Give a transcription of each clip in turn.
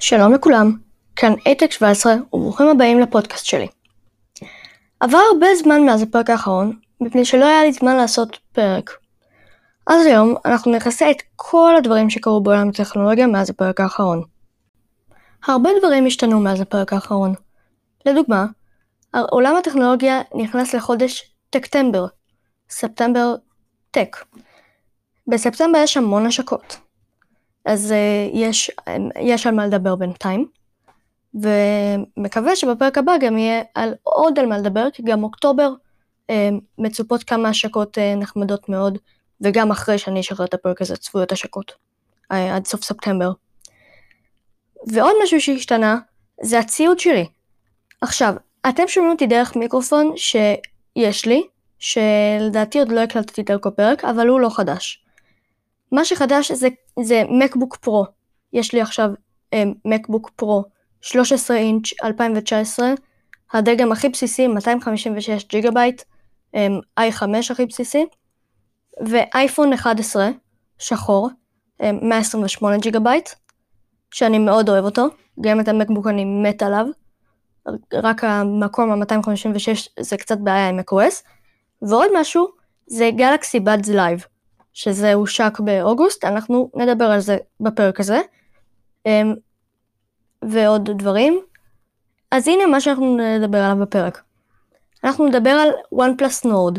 שלום לכולם, כאן איטק 17 וברוכים הבאים לפודקאסט שלי. עבר הרבה זמן מאז הפרק האחרון, מפני שלא היה לי זמן לעשות פרק. אז היום אנחנו נכסה את כל הדברים שקרו בעולם הטכנולוגיה מאז הפרק האחרון. הרבה דברים השתנו מאז הפרק האחרון. לדוגמה, עולם הטכנולוגיה נכנס לחודש טקטמבר, ספטמבר טק. בספטמבר יש המון השקות. אז uh, יש, יש על מה לדבר בינתיים, ומקווה שבפרק הבא גם יהיה על עוד על מה לדבר, כי גם אוקטובר uh, מצופות כמה השקות uh, נחמדות מאוד, וגם אחרי שאני אשחרר את הפרק הזה צפויות השקות, עד סוף ספטמבר. ועוד משהו שהשתנה, זה הציוד שלי. עכשיו, אתם שומעים אותי דרך מיקרופון שיש לי, שלדעתי עוד לא הקלטתי דרכו פרק, אבל הוא לא חדש. מה שחדש זה, זה MacBook Pro. יש לי עכשיו MacBook Pro 13 אינץ' 2019, הדגם הכי בסיסי 256 ג'יגה בייט, i5 הכי בסיסי, ואייפון 11 שחור, 128 ג'יגה בייט, שאני מאוד אוהב אותו, גם את ה MacBook אני מת עליו, רק המקום ה-256 זה קצת בעיה עם macOS, ועוד משהו זה Galaxy Buds Live. שזה הושק באוגוסט, אנחנו נדבר על זה בפרק הזה, אמ, ועוד דברים. אז הנה מה שאנחנו נדבר עליו בפרק. אנחנו נדבר על OnePlus Nord,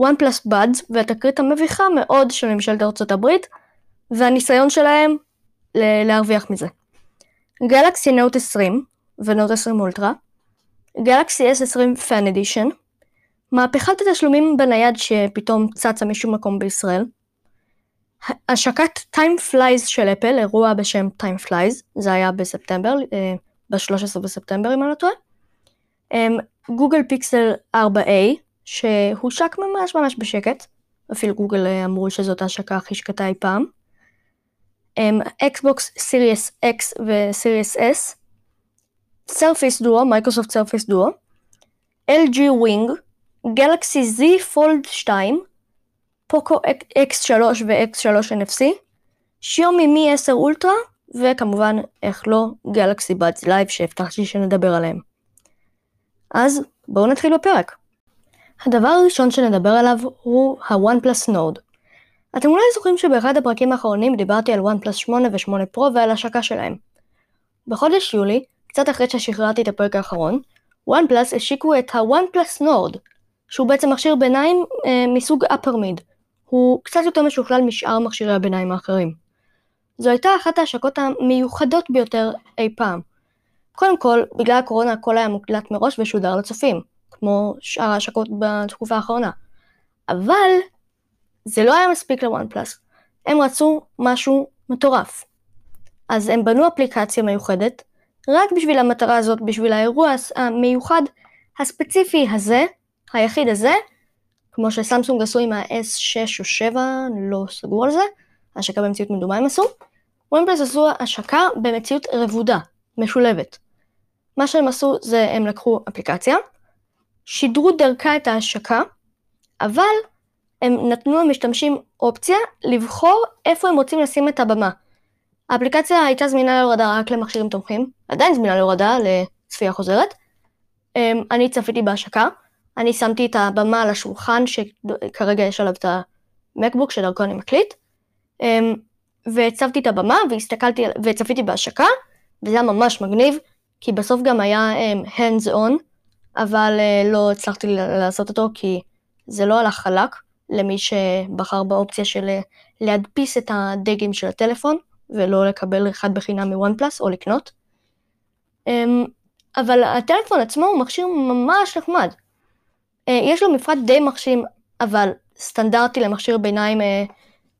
OnePlus Buds והתקרית המביכה מאוד של ממשלת ארצות הברית, והניסיון שלהם להרוויח מזה. גלקסי נוט 20 ונוט 20 אולטרה, גלקסי S20 Fan Edition, מהפכת התשלומים בנייד שפתאום צצה משום מקום בישראל. השקת Time Flies של אפל, אירוע בשם Time Flies, זה היה בספטמבר, אה, ב-13 בספטמבר אם אני לא טועה. גוגל פיקסל 4A, שהושק ממש ממש בשקט, אפילו גוגל אה, אמרו שזאת ההשקה הכי שקטה אי פעם. Xbox Series X ו Series S, Surface Duo, Microsoft Surface Duo, LG Wing, Galaxy Z Fold 2, Poco X3 ו-X3 NFC, Xiaomi Mi 10 אולטרה, וכמובן, איך לא, Galaxy Buds Live שהבטחתי שנדבר עליהם. אז בואו נתחיל בפרק. הדבר הראשון שנדבר עליו הוא ה-OnePlus Node. אתם אולי זוכרים שבאחד הפרקים האחרונים דיברתי על OnePlus 8 ו-8 פרו ועל השקה שלהם. בחודש יולי, קצת אחרי ששחררתי את הפרק האחרון, OnePlus השיקו את ה-OnePlus Node, שהוא בעצם מכשיר ביניים אה, מסוג upper mid. הוא קצת יותר משוכלל משאר מכשירי הביניים האחרים. זו הייתה אחת ההשקות המיוחדות ביותר אי פעם. קודם כל, בגלל הקורונה הכל היה מוקלט מראש ושודר לצופים, כמו שאר ההשקות בתקופה האחרונה. אבל זה לא היה מספיק לוואן פלאס. הם רצו משהו מטורף. אז הם בנו אפליקציה מיוחדת, רק בשביל המטרה הזאת, בשביל האירוע המיוחד הספציפי הזה, היחיד הזה, כמו שסמסונג עשו עם ה-S6 או 7, לא סגור על זה, השקה במציאות מדומה הם עשו, וונפלס עשו השקה במציאות רבודה, משולבת. מה שהם עשו זה הם לקחו אפליקציה, שידרו דרכה את ההשקה, אבל הם נתנו למשתמשים אופציה לבחור איפה הם רוצים לשים את הבמה. האפליקציה הייתה זמינה להורדה רק למכשירים תומכים, עדיין זמינה להורדה לצפייה חוזרת. אמ, אני צפיתי בהשקה, אני שמתי את הבמה על השולחן שכרגע יש עליו את המקבוק שדרכו אני מקליט, אמ, והצבתי את הבמה והסתכלתי וצפיתי בהשקה, וזה היה ממש מגניב, כי בסוף גם היה um, hands on, אבל uh, לא הצלחתי לעשות אותו כי זה לא הלך חלק למי שבחר באופציה של uh, להדפיס את הדגם של הטלפון, ולא לקבל אחד בחינם מוואן פלאס או לקנות. Um, אבל הטלפון עצמו הוא מכשיר ממש נחמד. אה, יש לו מפרט די מרשים, אבל סטנדרטי למכשיר ביניים אה,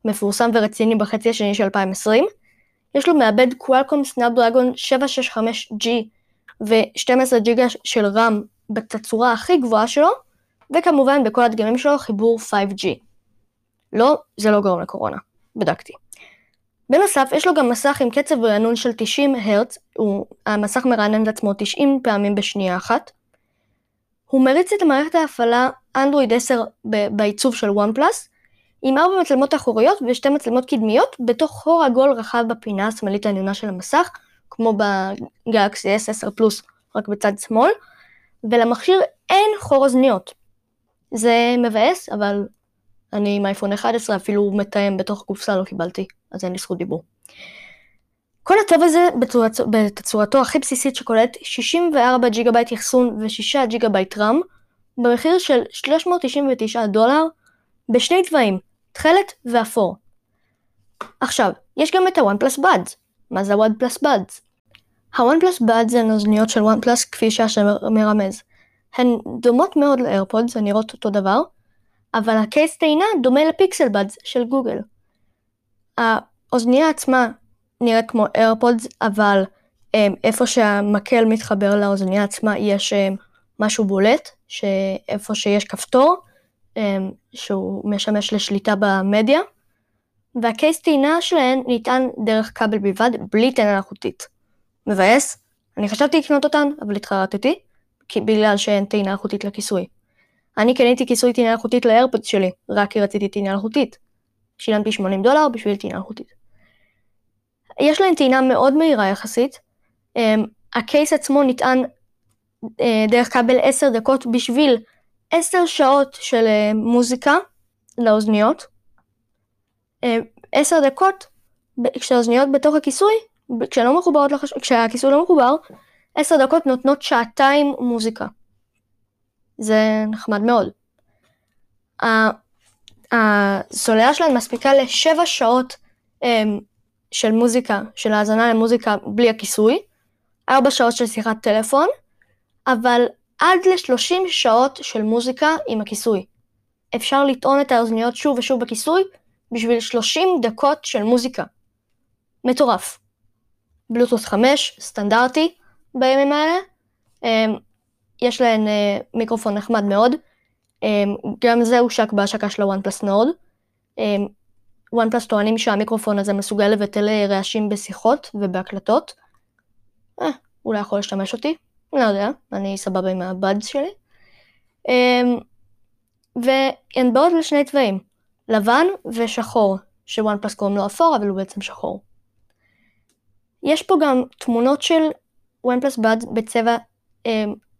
מפורסם ורציני בחצי השני של 2020. יש לו מעבד קוואלקום סנאפדרגון 765G ו-12 ג'יגה של רם בתצורה הכי גבוהה שלו, וכמובן בכל הדגמים שלו חיבור 5G. לא, זה לא גורם לקורונה, בדקתי. בנוסף, יש לו גם מסך עם קצב רענון של 90 הרץ, המסך מרענן את עצמו 90 פעמים בשנייה אחת. הוא מריץ את מערכת ההפעלה אנדרואיד 10 בעיצוב של OnePlus, עם ארבע מצלמות אחוריות ושתי מצלמות קדמיות בתוך חור עגול רחב בפינה השמאלית העליונה של המסך, כמו ב Galaxy S10 Plus, רק בצד שמאל, ולמכשיר אין חור אוזניות. זה מבאס, אבל אני עם אייפון 11 אפילו מתאם בתוך קופסה לא קיבלתי, אז אין לי זכות דיבור. כל הטוב הזה בצורתו, בתצורתו הכי בסיסית שכולל 64 ג'יגה בייט אחסון ו-6 ג'יגה בייט RAM, במחיר של 399 דולר, בשני צבעים, תכלת ואפור. עכשיו, יש גם את ה OnePlus Buds. מה זה ה OnePlus Buds? ה OnePlus Buds הן אוזניות של OnePlus כפי שהשם מרמז. הן דומות מאוד ל AirPods, הן נראות אותו דבר, אבל ה case טעינה דומה ל Pixel Buds של גוגל. האוזניה עצמה נראית כמו AirPods, אבל um, איפה שהמקל מתחבר לאוזניה עצמה יש um, משהו בולט, שאיפה שיש כפתור, um, שהוא משמש לשליטה במדיה, והקייס טעינה שלהן ניתן דרך כבל בלבד, בלי טענה אלחוטית. מבאס? אני חשבתי לקנות אותן, אבל התחרטתי, בגלל שאין טעינה אלחוטית לכיסוי. אני קניתי כיסוי טעינה אלחוטית לאיירפוד שלי, רק כי רציתי טעינה אלחוטית. שילמתי 80 דולר בשביל טעינה אלחוטית. יש להן טעינה מאוד מהירה יחסית. Um, הקייס עצמו נטען uh, דרך כבל 10 דקות בשביל 10 שעות של uh, מוזיקה לאוזניות. Uh, 10 דקות כשהאוזניות בתוך הכיסוי, כשלא מחוברות לחש... כשהכיסוי לא מחובר, 10 דקות נותנות שעתיים מוזיקה. זה נחמד מאוד. הסוללה שלהם מספיקה לשבע שעות um, של מוזיקה, של האזנה למוזיקה בלי הכיסוי, ארבע שעות של שיחת טלפון, אבל עד ל-30 שעות של מוזיקה עם הכיסוי. אפשר לטעון את האוזניות שוב ושוב בכיסוי בשביל 30 דקות של מוזיקה. מטורף. בלוטוס 5, סטנדרטי בימים האלה. Um, יש להן uh, מיקרופון נחמד מאוד. Um, גם זה הושק בהשקה של ה OnePlus Nord. OnePlus טוענים שהמיקרופון הזה מסוגל לבטל אה, רעשים בשיחות ובהקלטות. אה, אולי יכול לשמש אותי, לא יודע, אני סבבה עם ה Buds שלי. Um, והן באות לשני צבעים, לבן ושחור, ש OnePlus קוראים לו אפור, אבל הוא בעצם שחור. יש פה גם תמונות של OnePlus Buds בצבע um,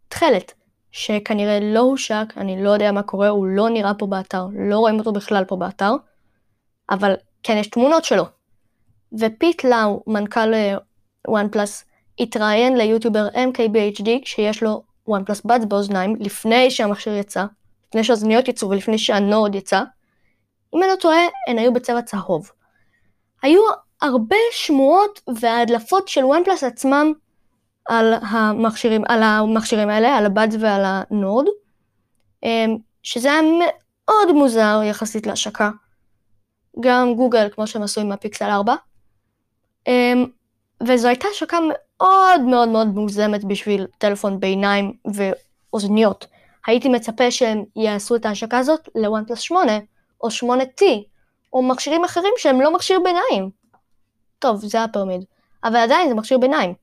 תכלת, שכנראה לא הושק, אני לא יודע מה קורה, הוא לא נראה פה באתר, לא רואים אותו בכלל פה באתר, אבל כן יש תמונות שלו. ו Pete Lau, מנכ"ל One אה, פלוס, התראיין ליוטיובר MKBHD שיש לו OnePlus Buds באוזניים לפני שהמכשיר יצא, לפני שהאוזניות יצאו ולפני שה Nord יצא. אם אני לא טועה, הן היו בצבע צהוב. היו הרבה שמועות והדלפות של OnePlus עצמם על המכשירים, על המכשירים האלה, על הבאדס ועל הנורד, אמ, שזה היה מאוד מוזר יחסית להשקה. גם גוגל, כמו שהם עשו עם הפיקסל 4. אמ, וזו הייתה השקה מאוד מאוד מאוד מוגזמת בשביל טלפון ביניים ואוזניות. הייתי מצפה שהם יעשו את ההשקה הזאת לוואן פלוס 8 או 8T או מכשירים אחרים שהם לא מכשיר ביניים. טוב, זה הפירמיד. אבל עדיין זה מכשיר ביניים.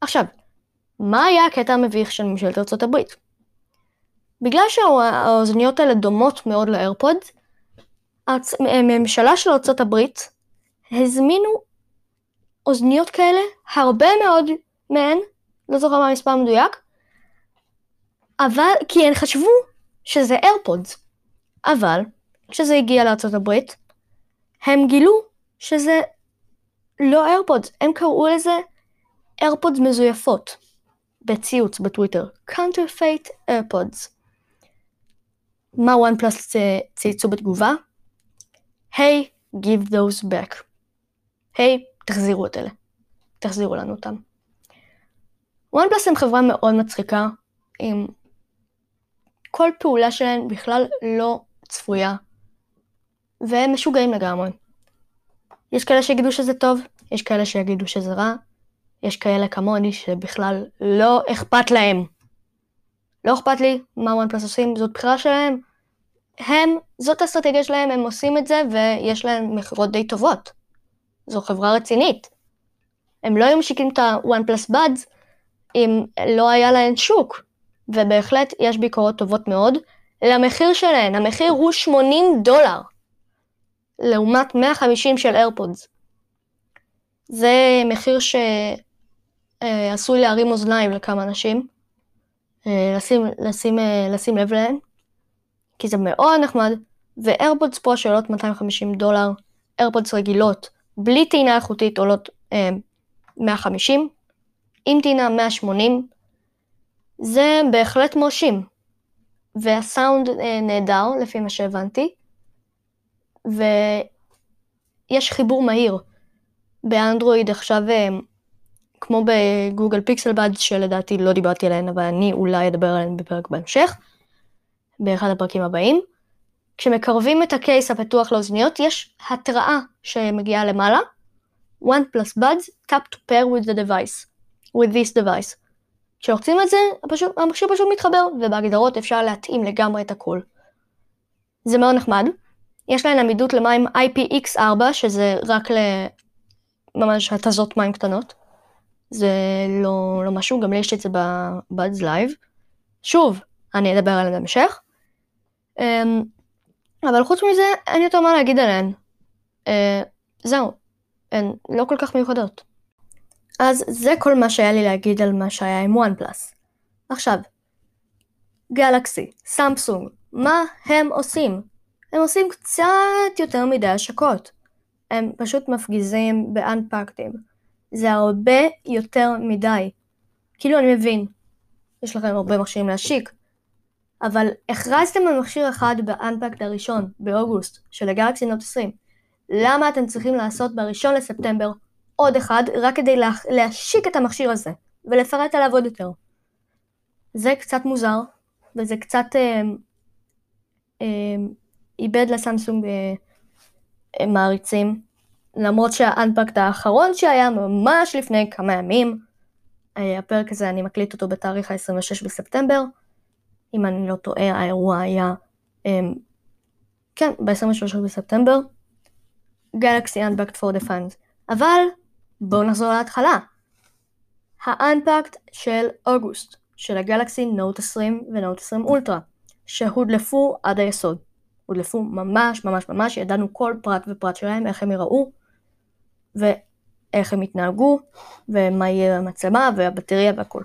עכשיו, מה היה הקטע המביך של ממשלת ארצות הברית? בגלל שהאוזניות האלה דומות מאוד לאיירפודס, הממשלה של ארצות הברית הזמינו אוזניות כאלה, הרבה מאוד מהן, לא זוכר מה המספר המדויק, אבל, כי הן חשבו שזה איירפודס. אבל, כשזה הגיע לארצות הברית, הם גילו שזה לא AirPods, הם קראו לזה AirPods מזויפות. בציוץ בטוויטר, counterfeit AirPods. מה OnePlus צייצו בתגובה? היי, hey, give those back. היי, hey, תחזירו את אלה. תחזירו לנו אותם. OnePlus הם חברה מאוד מצחיקה, עם כל פעולה שלהם בכלל לא צפויה, והם משוגעים לגמרי. יש כאלה שיגידו שזה טוב, יש כאלה שיגידו שזה רע, יש כאלה כמוני שבכלל לא אכפת להם. לא אכפת לי מה וואן פלוס עושים, זאת בחירה שלהם. הם, זאת האסטרטגיה שלהם, הם עושים את זה ויש להם מכירות די טובות. זו חברה רצינית. הם לא היו משיקים את ה-one plus buds אם לא היה להן שוק. ובהחלט יש ביקורות טובות מאוד למחיר שלהן. המחיר הוא 80 דולר. לעומת 150 של איירפודס. זה מחיר אה, עשוי להרים אוזניים לכמה אנשים, אה, לשים, לשים, אה, לשים לב להן, כי זה מאוד נחמד, ואיירפודס פרו שעולות 250 דולר, איירפודס רגילות, בלי טעינה איכותית עולות אה, 150, עם טעינה 180, זה בהחלט מרשים. והסאונד אה, נהדר, לפי מה שהבנתי, ויש חיבור מהיר. באנדרואיד עכשיו, אה, כמו בגוגל פיקסל בד, שלדעתי לא דיברתי עליהן, אבל אני אולי אדבר עליהן בפרק בהמשך, באחד הפרקים הבאים. כשמקרבים את ה case הפתוח לאוזניות, יש התראה שמגיעה למעלה, OnePlus Buds, tap to pair with the device, with this device. כשלוחצים את זה, המכשיר פשוט מתחבר, ובהגדרות אפשר להתאים לגמרי את הכל. זה מאוד נחמד. יש להן עמידות למים IPX4, שזה רק לממש התזות מים קטנות. זה לא, לא משהו, גם לי יש את זה ב Buds Live. שוב, אני אדבר עליהן בהמשך. אמ, אבל חוץ מזה, אין יותר מה להגיד עליהן. אה, זהו, הן לא כל כך מיוחדות. אז זה כל מה שהיה לי להגיד על מה שהיה עם וואן פלאס. עכשיו, גלקסי, סמסונג, מה הם עושים? הם עושים קצת יותר מדי השקות. הם פשוט מפגיזים באנפקטים. זה הרבה יותר מדי. כאילו אני מבין, יש לכם הרבה מכשירים להשיק, אבל הכרזתם על מכשיר אחד באנפקט הראשון, באוגוסט, של הגלקסי נוט 20. למה אתם צריכים לעשות בראשון לספטמבר עוד אחד, רק כדי לה, להשיק את המכשיר הזה, ולפרט עליו עוד יותר. זה קצת מוזר, וזה קצת אה, אה, איבד לסמסונג אה, אה, מעריצים, למרות שהאנפקט האחרון שהיה ממש לפני כמה ימים, אה, הפרק הזה אני מקליט אותו בתאריך ה-26 בספטמבר, אם אני לא טועה האירוע היה, אה, כן, ב-23 בספטמבר, Galaxy Unpacked for the Fans. אבל בואו נחזור להתחלה. האנפקט של אוגוסט, של הגלקסי נוט 20 ונוט 20 אולטרה, שהודלפו עד היסוד. הודלפו ממש ממש ממש, ידענו כל פרט ופרט שלהם, איך הם יראו, ואיך הם יתנהגו, ומה יהיה המצלמה והבטריה והכל.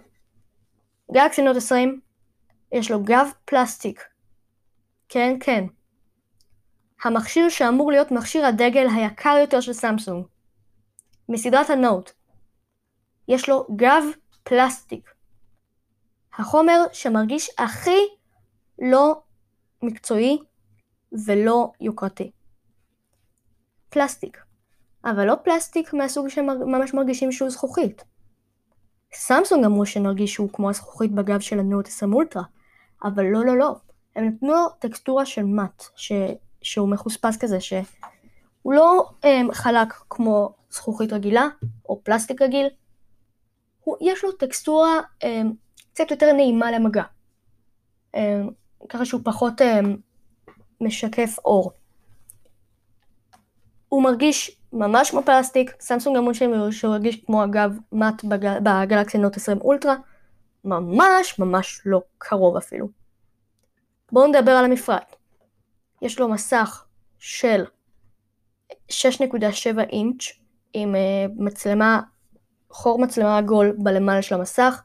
גלקסי נוט 20, יש לו גב פלסטיק. כן, כן. המכשיר שאמור להיות מכשיר הדגל היקר יותר של סמסונג. מסדרת הנוט. יש לו גב פלסטיק. החומר שמרגיש הכי לא מקצועי ולא יוקרתי. פלסטיק. אבל לא פלסטיק מהסוג שממש מרגישים שהוא זכוכית. סמסונג אמרו שנרגיש שהוא כמו הזכוכית בגב של הנוט 10 אולטרה, אבל לא לא לא. הם נתנו לו טקסטורה של מאט, ש... שהוא מחוספס כזה, שהוא לא um, חלק כמו זכוכית רגילה או פלסטיק רגיל, הוא, יש לו טקסטורה אה, קצת יותר נעימה למגע, אה, ככה שהוא פחות אה, משקף אור. הוא מרגיש ממש כמו פלסטיק, סמסונג אמרו שהוא מרגיש כמו אגב מאט בגלקסי נוט 20 אולטרה, ממש ממש לא קרוב אפילו. בואו נדבר על המפרט. יש לו מסך של 6.7 אינץ' עם uh, מצלמה, חור מצלמה עגול בלמעלה של המסך,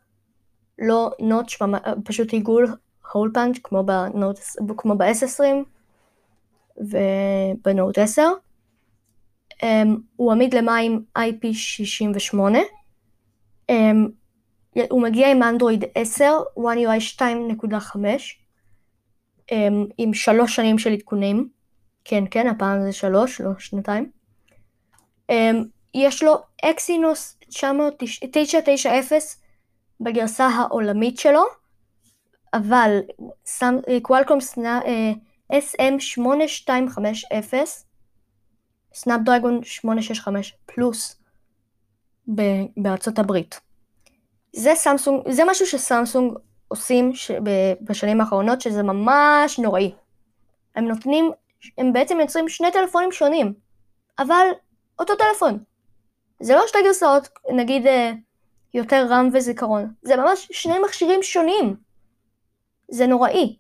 לא נוטש, פשוט עיגול הול פאנץ' כמו, בנוט, כמו ב-S20 ובנוט 10. Um, הוא עמיד למים IP68. Um, הוא מגיע עם אנדרואיד 10, One UI 2.5, um, עם שלוש שנים של עדכונים. כן, כן, הפעם זה שלוש, לא שנתיים. Um, יש לו אקסינוס 990 בגרסה העולמית שלו, אבל קוואלקום SM8250 סנאפדרגון 865 פלוס בארצות הברית. זה סמסונג, זה משהו שסמסונג עושים ש... בשנים האחרונות שזה ממש נוראי. הם נותנים, הם בעצם יוצרים שני טלפונים שונים, אבל אותו טלפון. זה לא שתי גרסאות, נגיד אה, יותר רם וזיכרון, זה ממש שני מכשירים שונים. זה נוראי.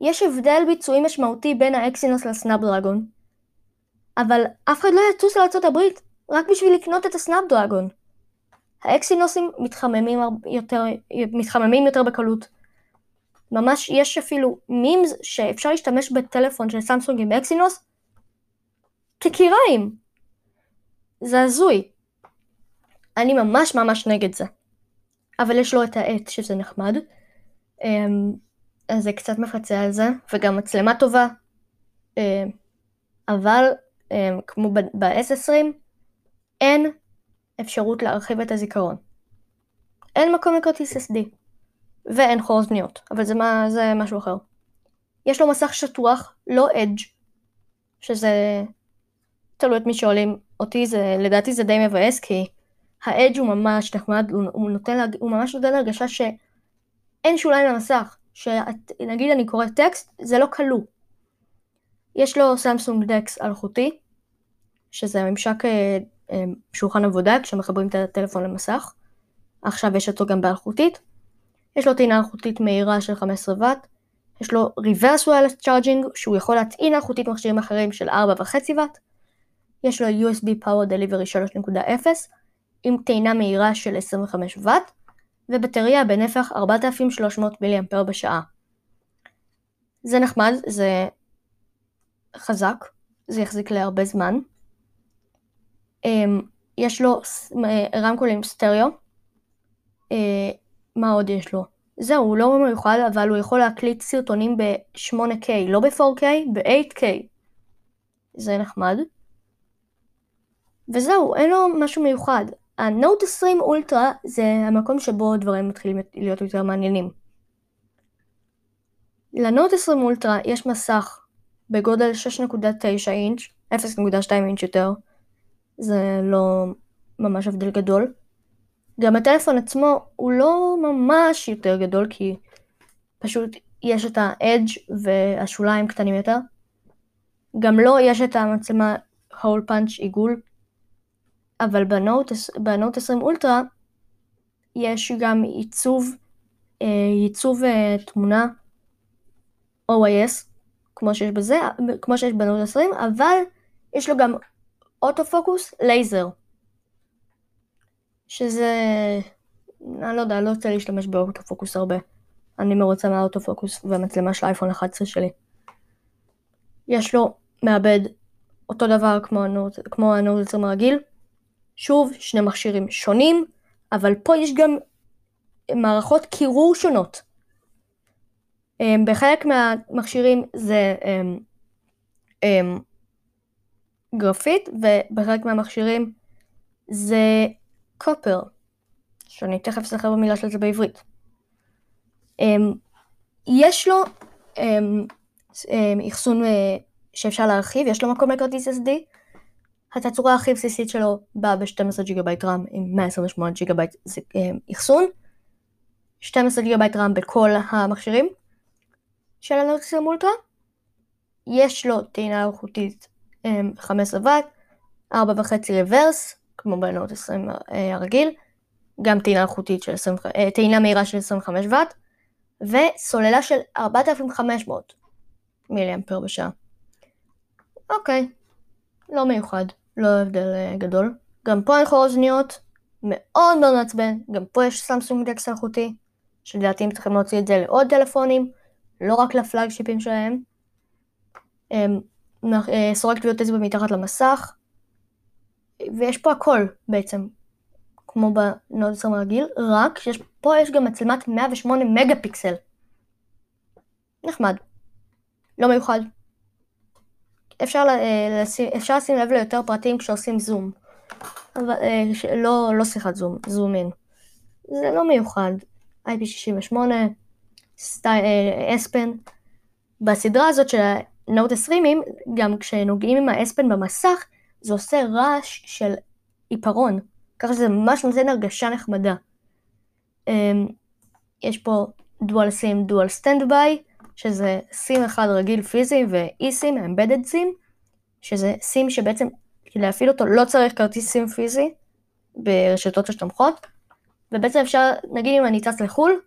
יש הבדל ביצועי משמעותי בין האקסינוס לסנאפדרגון, אבל אף אחד לא יטוס הברית רק בשביל לקנות את הסנאפדרגון. האקסינוסים מתחממים יותר, מתחממים יותר בקלות. ממש יש אפילו מימס שאפשר להשתמש בטלפון של סמסונג עם אקסינוס כקיריים. זה הזוי. אני ממש ממש נגד זה. אבל יש לו את העט שזה נחמד. אמ, אז זה קצת מפצה על זה, וגם מצלמה טובה. אמ, אבל אמ, כמו ב-S20 אין אפשרות להרחיב את הזיכרון. אין מקום לכרטיס SD. ואין חור אוזניות, אבל זה, מה, זה משהו אחר. יש לו מסך שטוח, לא אדג', שזה תלוי את מי שואלים אותי, זה, לדעתי זה די מבאס, כי האדג' הוא ממש נחמד, הוא, הוא, נותן, הוא ממש נותן הרגשה שאין שוליים למסך, שנגיד אני קורא טקסט, זה לא כלוא. יש לו סמסונג דקס אלחוטי, שזה ממשק אה, שולחן עבודה כשמחברים את הטלפון למסך. עכשיו יש אותו גם באלחוטית. יש לו טעינה אלחוטית מהירה של 15 ואט. יש לו reverse wireless charging שהוא יכול להטעין אלחוטית מכשירים אחרים של 4.5 ואט. יש לו USB Power Delivery 3.0 עם טעינה מהירה של 25 ואט ובטריה בנפח 4,300 מיליאמפר בשעה. זה נחמד, זה חזק, זה יחזיק להרבה זמן. אמ, יש לו רמקולים סטריאו. אה, מה עוד יש לו? זהו, הוא לא מיוחד, אבל הוא יכול להקליט סרטונים ב-8K, לא ב-4K, ב-8K. זה נחמד. וזהו, אין לו משהו מיוחד. הנוט 20 אולטרה זה המקום שבו דברים מתחילים להיות יותר מעניינים. לנוט 20 אולטרה יש מסך בגודל 6.9 אינץ', 0.2 אינץ' יותר, זה לא ממש הבדל גדול. גם הטלפון עצמו הוא לא ממש יותר גדול כי פשוט יש את האדג' והשוליים קטנים יותר. גם לו לא יש את המצלמה הול פאנץ' עיגול, אבל בנוט, בנוט 20 אולטרה יש גם עיצוב, אה, עיצוב אה, תמונה OIS, כמו שיש בזה, כמו שיש בנוט 20, אבל יש לו גם אוטופוקוס לייזר. שזה... אני לא יודע, לא רוצה להשתמש באוטופוקוס הרבה. אני מרוצה מהאוטופוקוס והמצלמה של האייפון 11 שלי. יש לו מעבד אותו דבר כמו 20 הרגיל. שוב, שני מכשירים שונים, אבל פה יש גם מערכות קירור שונות. אמ, בחלק מהמכשירים זה um, um, גרפית, ובחלק מהמכשירים זה קופר, שאני תכף אסחר במילה של זה בעברית. Um, יש לו um, um, אחסון uh, שאפשר להרחיב, יש לו מקום לכרטיס SD. התצורה הכי בסיסית שלו באה ב-12 ג'יגה רם עם 128 ג'יגה אחסון. 12 ג'יגה רם בכל המכשירים של הנוקסים אולטרה. יש לו טעינה אלחוטית 15 ואט, 4.5 רוורס, כמו בנוט 20 אה, הרגיל, גם טעינה אלחוטית של 20, אה, טעינה מהירה של 25 ואט, וסוללה של 4,500 מיליאמפר בשעה. אוקיי, לא מיוחד, לא הבדל אה, גדול. גם פה אין חור אוזניות, מאוד מאוד מעצבן, גם פה יש סמסונג דקס אלחוטי, שלדעתי הם צריכים להוציא את זה לעוד טלפונים, לא רק לפלאגשיפים שלהם. סורק טביעות אצבע מתחת למסך, ויש פה הכל בעצם, כמו בנוד 20 הרגיל, רק שפה יש גם מצלמת 108 מגה פיקסל. נחמד. לא מיוחד. אפשר, אה, לשים, אפשר לשים לב ליותר פרטים כשעושים זום. אבל אה, לא, לא שיחת זום, זום אין. זה לא מיוחד. IP68, סטי, אספן. בסדרה הזאת של הנוט 20, גם כשנוגעים עם האספן במסך, זה עושה רעש של עיפרון, ככה שזה ממש נותן הרגשה נחמדה. Um, יש פה dual SIM, dual standby, שזה סים אחד רגיל פיזי ו eSIM, embedded SIM, שזה סים שבעצם להפעיל אותו לא צריך כרטיס סים פיזי ברשתות שתומכות, ובעצם אפשר, נגיד אם אני טס לחו"ל,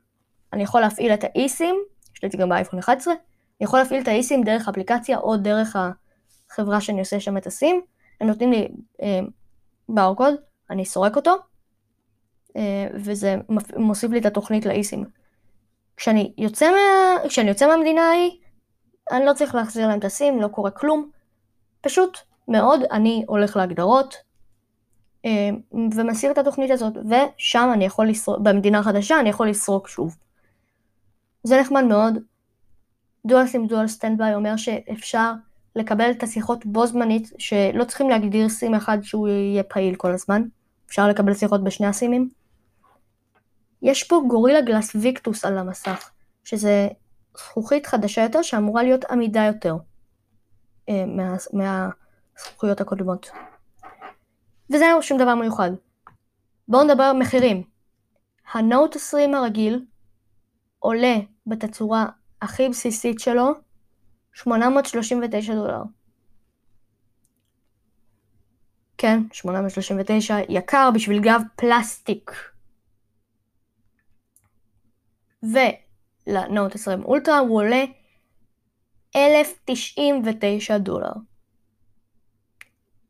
אני יכול להפעיל את ה eSIM, יש לי את זה גם באייפון 11, אני יכול להפעיל את האי סים דרך אפליקציה או דרך החברה שאני עושה שם את הסים, הם נותנים לי אה, ברקוד, אני סורק אותו, אה, וזה מוסיף לי את התוכנית לאיסים. כשאני יוצא, מה... כשאני יוצא מהמדינה ההיא, אני לא צריך להחזיר להם את הסים, לא קורה כלום. פשוט מאוד אני הולך להגדרות אה, ומסיר את התוכנית הזאת, ושם אני יכול לסרוק, במדינה החדשה אני יכול לסרוק שוב. זה נחמד מאוד. דואל סים דואל סטנדביי אומר שאפשר לקבל את השיחות בו זמנית, שלא צריכים להגדיר סים אחד שהוא יהיה פעיל כל הזמן, אפשר לקבל שיחות בשני הסימים. יש פה גורילה גלס ויקטוס על המסך, שזה זכוכית חדשה יותר שאמורה להיות עמידה יותר אה, מה, מהזכוכיות הקודמות. וזהו, שום דבר מיוחד. בואו נדבר על מחירים. הנוט 20 הרגיל עולה בתצורה הכי בסיסית שלו 839 דולר. כן, 839, יקר בשביל גב פלסטיק. ולנוט 20 אולטרה הוא עולה 1,099 דולר.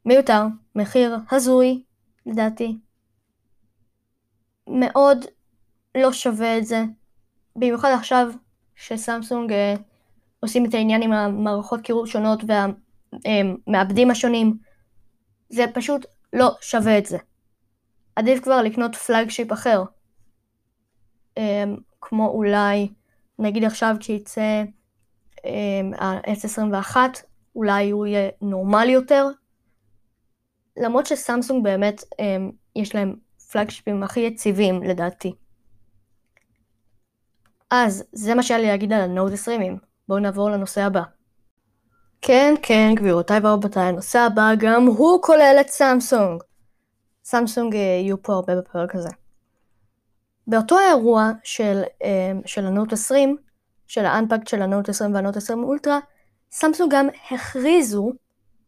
מיותר, מחיר הזוי, לדעתי. מאוד לא שווה את זה. במיוחד עכשיו שסמסונג אה, עושים את העניין עם המערכות קירור שונות והמעבדים אה, השונים. זה פשוט לא שווה את זה. עדיף כבר לקנות פלאגשיפ אחר. אה, כמו אולי, נגיד עכשיו כשיצא ה-S21, אולי הוא יהיה נורמלי יותר. למרות שסמסונג באמת, יש להם פלאגשיפים הכי יציבים לדעתי. אז זה מה שהיה לי להגיד על הנוט 20. בואו נעבור לנושא הבא. כן, כן, גבירותיי ורבותיי, הנושא הבא גם הוא כולל את סמסונג. סמסונג אה, יהיו פה הרבה בפרק הזה. באותו אירוע של, אה, של הנוט 20, של ה Unpacked של ה Note 20 וה Note 20 אולטרה, סמסונג גם הכריזו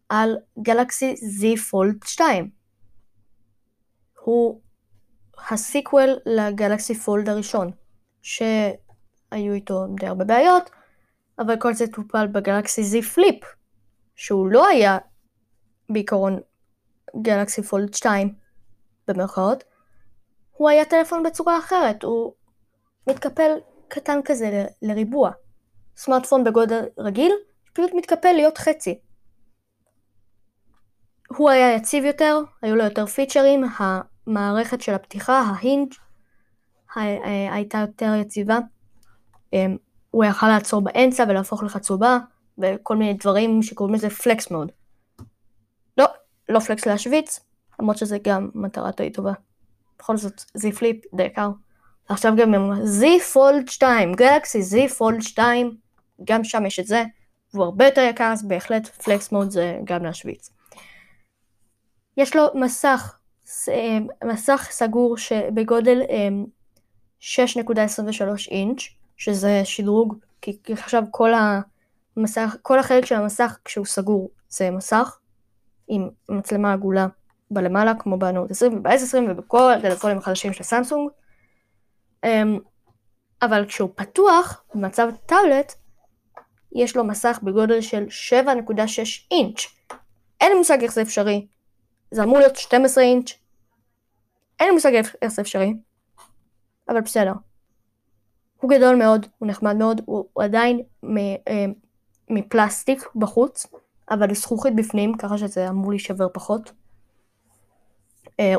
על Galaxy Z Fold 2. הוא ה sequel ל Galaxy Fold הראשון, שהיו איתו די הרבה בעיות, אבל כל זה טופל ב Galaxy Z Flip, שהוא לא היה בעיקרון Galaxy Fold 2 במרכאות, הוא היה טלפון בצורה אחרת, הוא מתקפל קטן כזה ל- לריבוע. סמארטפון בגודל רגיל, פשוט מתקפל להיות חצי. הוא היה יציב יותר, היו לו יותר פיצ'רים, המערכת של הפתיחה, ההינג' הייתה יותר יציבה. אמ, הוא יכל לעצור באמצע ולהפוך לחצובה, וכל מיני דברים שקוראים לזה פלקס מוד. לא, לא flex להשוויץ, למרות שזה גם מטרה די טובה. בכל זאת, Z Flip די יקר. עכשיו גם עם Z Fold 2, Galaxy Z Fold 2, גם שם יש את זה, והוא הרבה יותר יקר, אז בהחלט Flex Mode זה גם להשוויץ. יש לו מסך, אה, מסך סגור שבגודל 6.23 אה, אינץ', שזה שדרוג, כי, עכשיו כל המסך, כל החלק של המסך כשהוא סגור זה מסך, עם מצלמה עגולה בלמעלה, כמו בנוט 20 וב-S20 ובכל הטלפונים החדשים של סמסונג. אמ, אבל כשהוא פתוח, במצב טאבלט, יש לו מסך בגודל של 7.6 אינץ'. אין לי מושג איך זה אפשרי. זה אמור להיות 12 אינץ'. אין לי מושג איך זה אפשרי. אבל בסדר. הוא גדול מאוד, הוא נחמד מאוד, הוא, הוא עדיין מ, אה, מפלסטיק בחוץ, אבל זכוכית בפנים, ככה שזה אמור להישבר פחות.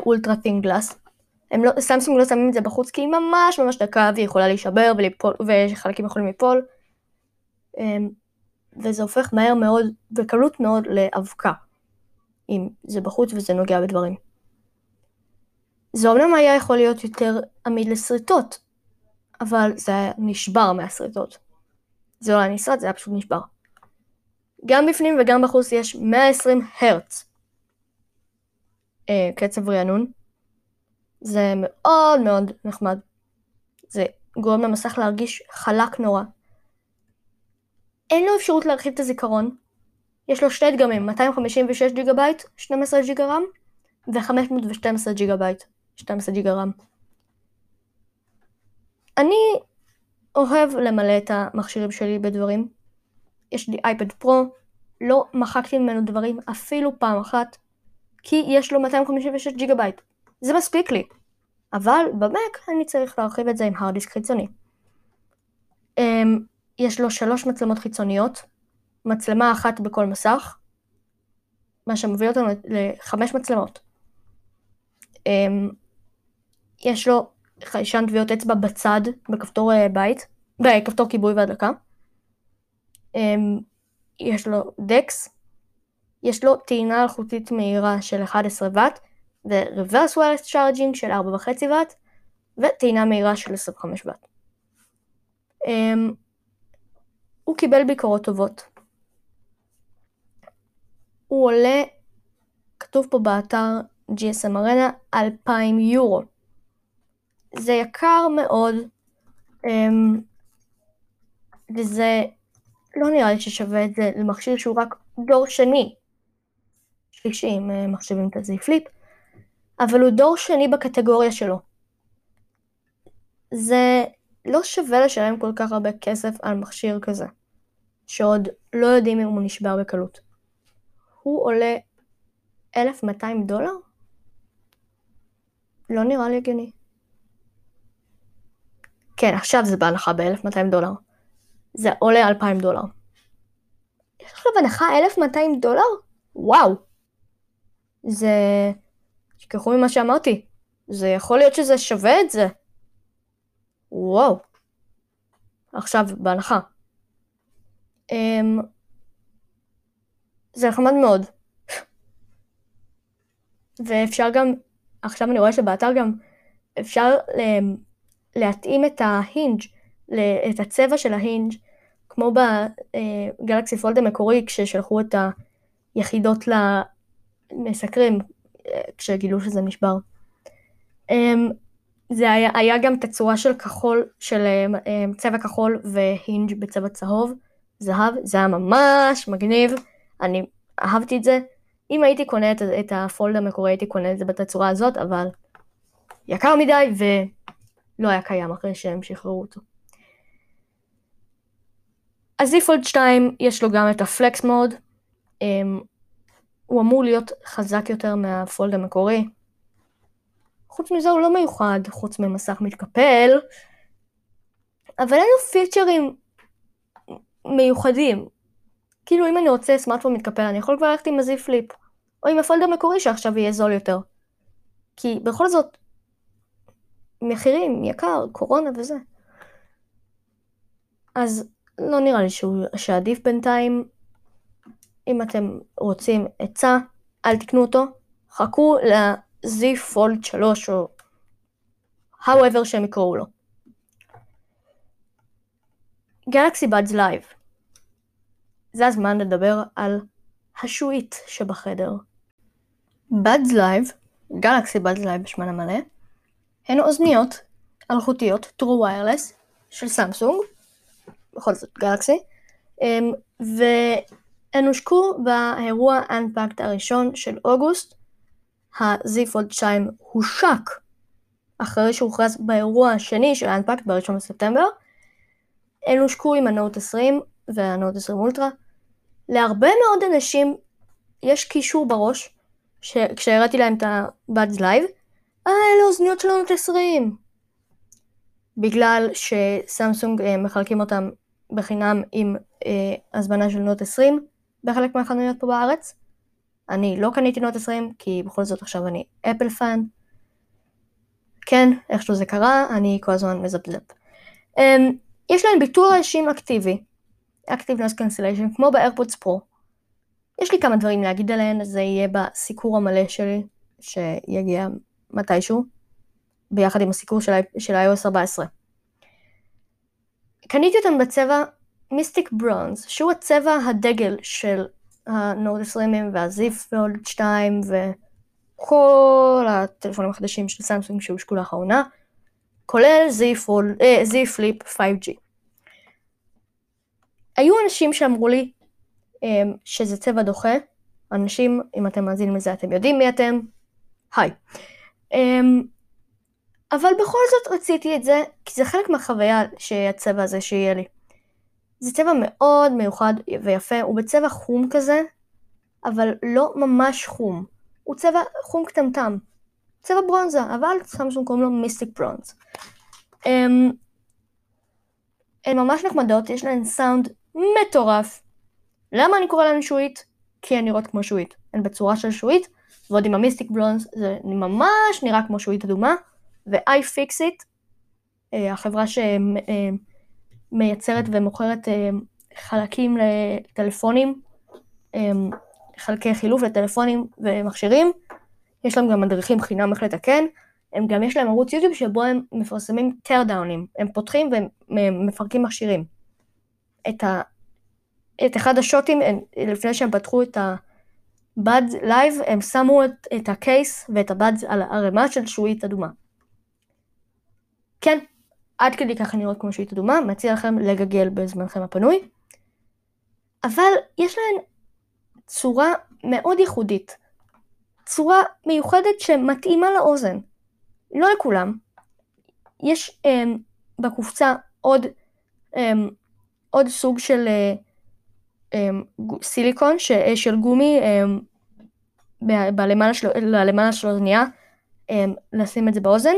Ultra Thin Glass. לא, סמסונג לא שמים את זה בחוץ כי היא ממש ממש דקה והיא יכולה להישבר וליפול, וחלקים יכולים ליפול. אה, וזה הופך מהר מאוד וקלות מאוד לאבקה. אם זה בחוץ וזה נוגע בדברים. זה אומנם היה יכול להיות יותר עמיד לשריטות, אבל זה היה נשבר מהשריטות. זה לא היה נסרט, זה היה פשוט נשבר. גם בפנים וגם בחוץ יש 120 הרץ אה, קצב רענון. זה מאוד מאוד נחמד. זה גורם למסך להרגיש חלק נורא. אין לו אפשרות להרחיב את הזיכרון. יש לו שני דגמים, 256 ג'יגה בייט, 12 ג'יגה RAM, ו-512 ג'יגה בייט, 12 ג'יגה RAM. אני אוהב למלא את המכשירים שלי בדברים. יש לי iPad Pro, לא מחקתי ממנו דברים אפילו פעם אחת, כי יש לו 256 ג'יגה בייט. זה מספיק לי. אבל במק אני צריך להרחיב את זה עם הרד דיסק חיצוני. אמ, יש לו שלוש מצלמות חיצוניות, מצלמה אחת בכל מסך, מה שמביא אותנו לחמש מצלמות. אמ, יש לו חיישן טביעות אצבע בצד, בכפתור אה, בית, בכפתור כיבוי והדלקה. אמ, יש לו דקס, יש לו טעינה אלחוטית מהירה של 11 ואט, ו-reverse wireless charging של 4.5 ואט, וטעינה מהירה של 25 ואט. Um, הוא קיבל ביקורות טובות. הוא עולה, כתוב פה באתר GSM ארנה, 2,000 יורו. זה יקר מאוד, um, וזה לא נראה לי ששווה את זה למכשיר שהוא רק דור שני. שלישי אם אה, מחשבים את הזי פליפ, אבל הוא דור שני בקטגוריה שלו. זה לא שווה לשלם כל כך הרבה כסף על מכשיר כזה, שעוד לא יודעים אם הוא נשבר בקלות. הוא עולה 1,200 דולר? לא נראה לי הגיוני. כן, עכשיו זה בהנחה ב-1200 דולר. זה עולה 2,000 דולר. יש עכשיו הנחה 1,200 דולר? וואו. זה... תשכחו ממה שאמרתי. זה יכול להיות שזה שווה את זה. וואו. עכשיו, בהנחה. Um, זה נחמד מאוד. ואפשר גם, עכשיו אני רואה שבאתר גם אפשר להתאים את ההינג', את הצבע של ההינג', כמו בגלקסי פולד המקורי כששלחו את היחידות למסקרים, אה, כשגילו שזה נשבר. אמ, זה היה, היה גם תצורה של כחול, של um, צבע כחול והינג' בצבע צהוב, זהב, זה היה ממש מגניב, אני אהבתי את זה. אם הייתי קונה את, את הפולד המקורי הייתי קונה את זה בתצורה הזאת, אבל יקר מדי ולא היה קיים אחרי שהם שחררו אותו. אז Fold 2 יש לו גם את ה Flex Mode, um, הוא אמור להיות חזק יותר מה Fold המקורי, חוץ מזה הוא לא מיוחד, חוץ ממסך מתקפל, אבל אין לו פיצ'רים מיוחדים. כאילו אם אני רוצה סמארטפון מתקפל, אני יכול כבר ללכת עם ה Z Flip, או עם ה Fold המקורי שעכשיו יהיה זול יותר. כי בכל זאת, מחירים, יקר, קורונה וזה. אז לא נראה לי שהוא, שעדיף בינתיים. אם אתם רוצים עצה, אל תקנו אותו, חכו Z Fold 3 או however שהם יקראו לו. Galaxy Buds Live. זה הזמן לדבר על השעועית שבחדר. Buds Live, Galaxy Buds Live בשמן המלא, הן אוזניות אלחוטיות true wireless של סמסונג, בכל זאת גלקסי, אמ, והן הושקו באירוע Unpacked הראשון של אוגוסט ה-Z Fold 2 הושק אחרי שהוכרז באירוע השני של האנפקט ב-1 בספטמבר. הן הושקו עם הנוט 20 והנוט 20 אולטרה. להרבה מאוד אנשים יש קישור בראש, ש... כשהראיתי להם את ה-Buds Live, אה, אלה אוזניות של ה Note 20. בגלל שסמסונג אה, מחלקים אותם בחינם עם אה, הזמנה של Note 20 בחלק מהחנויות פה בארץ. אני לא קניתי Note 20, כי בכל זאת עכשיו אני Apple fan. כן, איכשהו זה קרה, אני כל הזמן מזפזפ. Um, יש להם ביטול רעשים אקטיבי, Active Noise Cancellation, כמו ב AirPods Pro. יש לי כמה דברים להגיד עליהן, זה יהיה בסיקור המלא שלי, שיגיע מתישהו, ביחד עם הסיקור של, של iOS 14. קניתי אותם בצבע Mystic Bronze, שהוא הצבע הדגל של ה Note 20 וה Z Fold 2 וכל הטלפונים החדשים של סמסונג שהושקו לאחרונה, כולל Z Flip 5G. היו אנשים שאמרו לי um, שזה צבע דוחה, אנשים, אם אתם מאזינים לזה אתם יודעים מי אתם, היי. Um, אבל בכל זאת רציתי את זה, כי זה חלק מהחוויה שהצבע הזה שיהיה לי. זה צבע מאוד מיוחד ויפה, הוא בצבע חום כזה, אבל לא ממש חום. הוא צבע חום קטמטם. צבע ברונזה, אבל סמסונג קוראים לו מיסטיק ברונז. הם, הן ממש נחמדות, יש להן סאונד מטורף. למה אני קורא להן שועית? כי הן נראות כמו שועית. הן בצורה של שועית, ועוד עם המיסטיק ברונז זה ממש נראה כמו שועית אדומה, ו-iFixit, אה, החברה שמייצרת ומוכרת אה, חלקים לטלפונים, אה, חלקי חילוף לטלפונים ומכשירים, יש להם גם מדריכים חינם איך לתקן, הם גם יש להם ערוץ יוטיוב שבו הם מפרסמים teardown ים, הם פותחים ומפרקים מכשירים. את, ה, את אחד השוטים, לפני שהם פתחו את ה Buds Live, הם שמו את, את ה case ואת ה Bud על ערימה של שעועית אדומה. כן, עד כדי ככה נראות כמו שעועית אדומה, מציע לכם לגגל בזמנכם הפנוי. אבל יש להן צורה מאוד ייחודית. צורה מיוחדת שמתאימה לאוזן. לא לכולם. יש um, בקופצה עוד, um, עוד סוג של um, סיליקון, ש, של גומי, um, בלמעלה של, למעלה של האוזנייה, um, לשים את זה באוזן.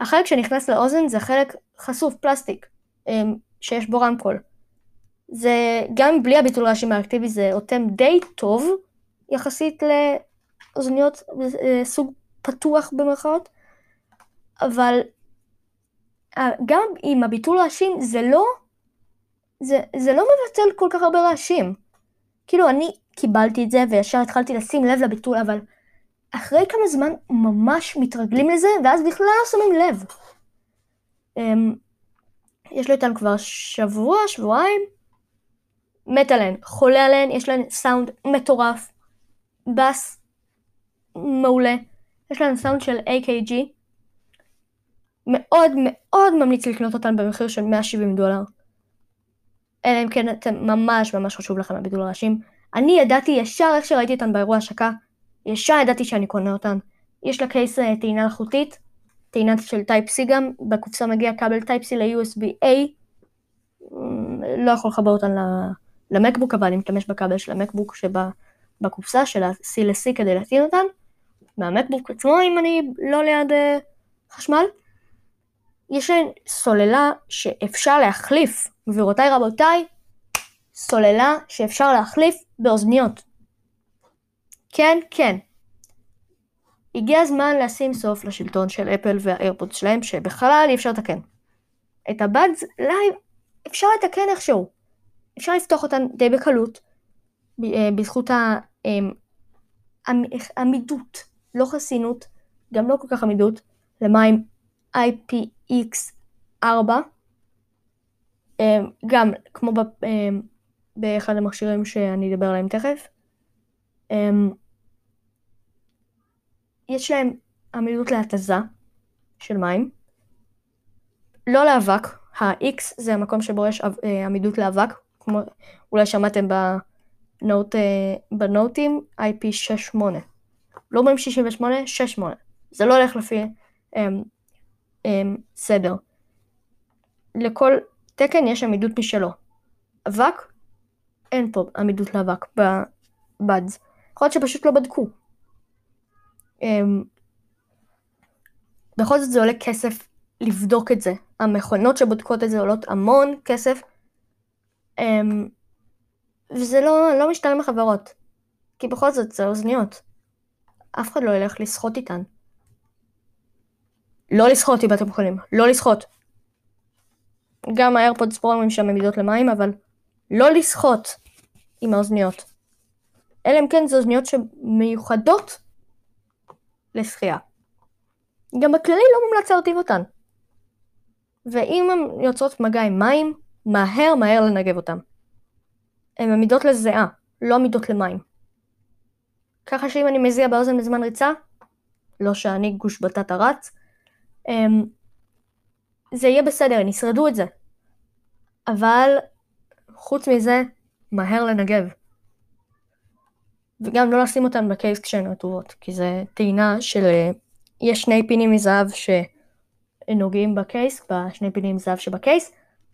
החלק שנכנס לאוזן זה חלק חשוף, פלסטיק, שיש בו רמקול. זה, גם בלי הביטול רעשים האקטיבי זה אוטם די טוב יחסית לאוזניות אה, סוג פתוח במרכאות, אבל אה, גם עם הביטול רעשים זה לא, זה, זה לא מבטל כל כך הרבה רעשים. כאילו אני קיבלתי את זה וישר התחלתי לשים לב לביטול, אבל אחרי כמה זמן ממש מתרגלים לזה, ואז בכלל לא שמים לב. אמ, יש לי אותם כבר שבוע, שבועיים, מת עליהן, חולה עליהן, יש להן סאונד מטורף, בס מעולה, יש להן סאונד של AKG, מאוד מאוד ממליץ לקנות אותן במחיר של 170 דולר. אלא אם כן אתם ממש ממש חשוב לכם הבידול הראשים. אני ידעתי ישר איך שראיתי אותן באירוע השקה, ישר ידעתי שאני קונה אותן. יש לה case אה, טעינה אלחוטית, טעינה של Type C גם, בקופסה מגיע כבל Type C ל-USB-A, לא יכול לחבר אותן למקבוק, אבל אני משתמש בכבל של המקבוק שבקופסה של ה-C ל-C כדי להטעין אותן, מהמקבוק עצמו אם אני לא ליד uh, חשמל. יש להן סוללה שאפשר להחליף, גבירותיי רבותיי, סוללה שאפשר להחליף באוזניות. כן, כן. הגיע הזמן לשים סוף לשלטון של אפל וה AirPod שלהם, שבכלל אי אפשר לתקן. את ה Buds Live אפשר לתקן איכשהו. אפשר לפתוח אותן די בקלות, אה, בזכות העמידות, לא חסינות, גם לא כל כך עמידות, למים IPX4, אה, גם כמו אה, באחד המכשירים שאני אדבר עליהם תכף. יש להם עמידות להתזה של מים, לא לאבק, ה-X זה המקום שבו יש עמידות לאבק, כמו אולי שמעתם בנוט, אה, בנוטים IP68. לא אומרים 68, 68. זה לא הולך לפי אמ, אמ, סדר. לכל תקן יש עמידות משלו. אבק, אין פה עמידות לאבק בבאדס. יכול להיות שפשוט לא בדקו. אמ, בכל זאת זה עולה כסף לבדוק את זה. המכונות שבודקות את זה עולות המון כסף. Um, וזה לא, לא משתלם לחברות. כי בכל זאת זה אוזניות. אף אחד לא ילך לסחוט איתן. לא לסחוט אם אתם יכולים, לא לסחוט. גם האיירפודס פרו אומרים שם עמידות למים, אבל לא לסחוט עם האוזניות. אלא אם כן זה אוזניות שמיוחדות לשחייה. גם בכללי לא מומלץ להרטיב אותן. ואם הן יוצרות מגע עם מים, מהר מהר לנגב אותם. הן עמידות לזיעה, לא עמידות למים. ככה שאם אני מזיע באוזן בזמן ריצה, לא שאני גוש בטטה רץ, אמ, זה יהיה בסדר, הם ישרדו את זה. אבל חוץ מזה, מהר לנגב. וגם לא לשים אותן בקייס כשהן רטובות, כי זה טעינה של... אה, יש שני פינים מזהב שנוגעים בקייס, בשני פינים מזהב שבקייס,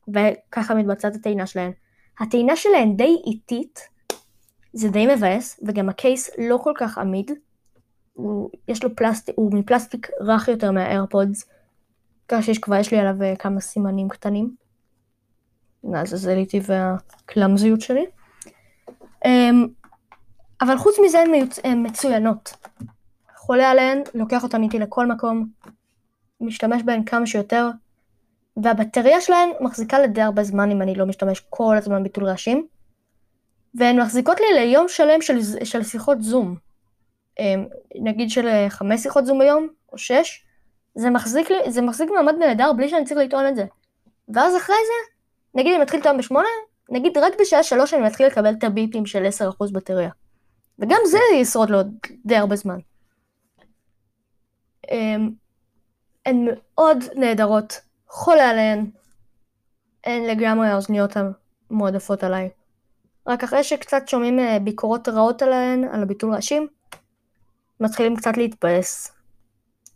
וככה מתבצעת הטעינה שלהן. הטעינה שלהן די איטית, זה די מבאס, וגם הקייס לא כל כך עמיד, הוא, יש לו פלסטיק, הוא מפלסטיק רך יותר מהאיירפודס, שיש כבר, יש לי עליו אה, כמה סימנים קטנים. לעזאזליתי והקלאמזיות שלי. אמ, אבל חוץ מזה הן מצוינות. חולה עליהן, לוקח אותן איתי לכל מקום, משתמש בהן כמה שיותר, והבטריה שלהן מחזיקה לדי הרבה זמן אם אני לא משתמש כל הזמן ביטול רעשים, והן מחזיקות לי ליום שלם של, של שיחות זום. אמ, נגיד של אה, חמש שיחות זום ביום, או שש, זה מחזיק לי, זה מחזיק מעמד נהדר בלי שאני צריך לטעון את זה. ואז אחרי זה, נגיד אני מתחיל לטעון בשמונה, נגיד רק בשעה שלוש אני מתחיל לקבל את הביפים של 10% בטריה. וגם זה ישרוד לו די הרבה זמן. אמ, הן מאוד נהדרות, חולה עליהן. הן לגמרי האוזניות המועדפות עליי. רק אחרי שקצת שומעים אה, ביקורות רעות עליהן, על הביטול רעשים, מתחילים קצת להתבאס.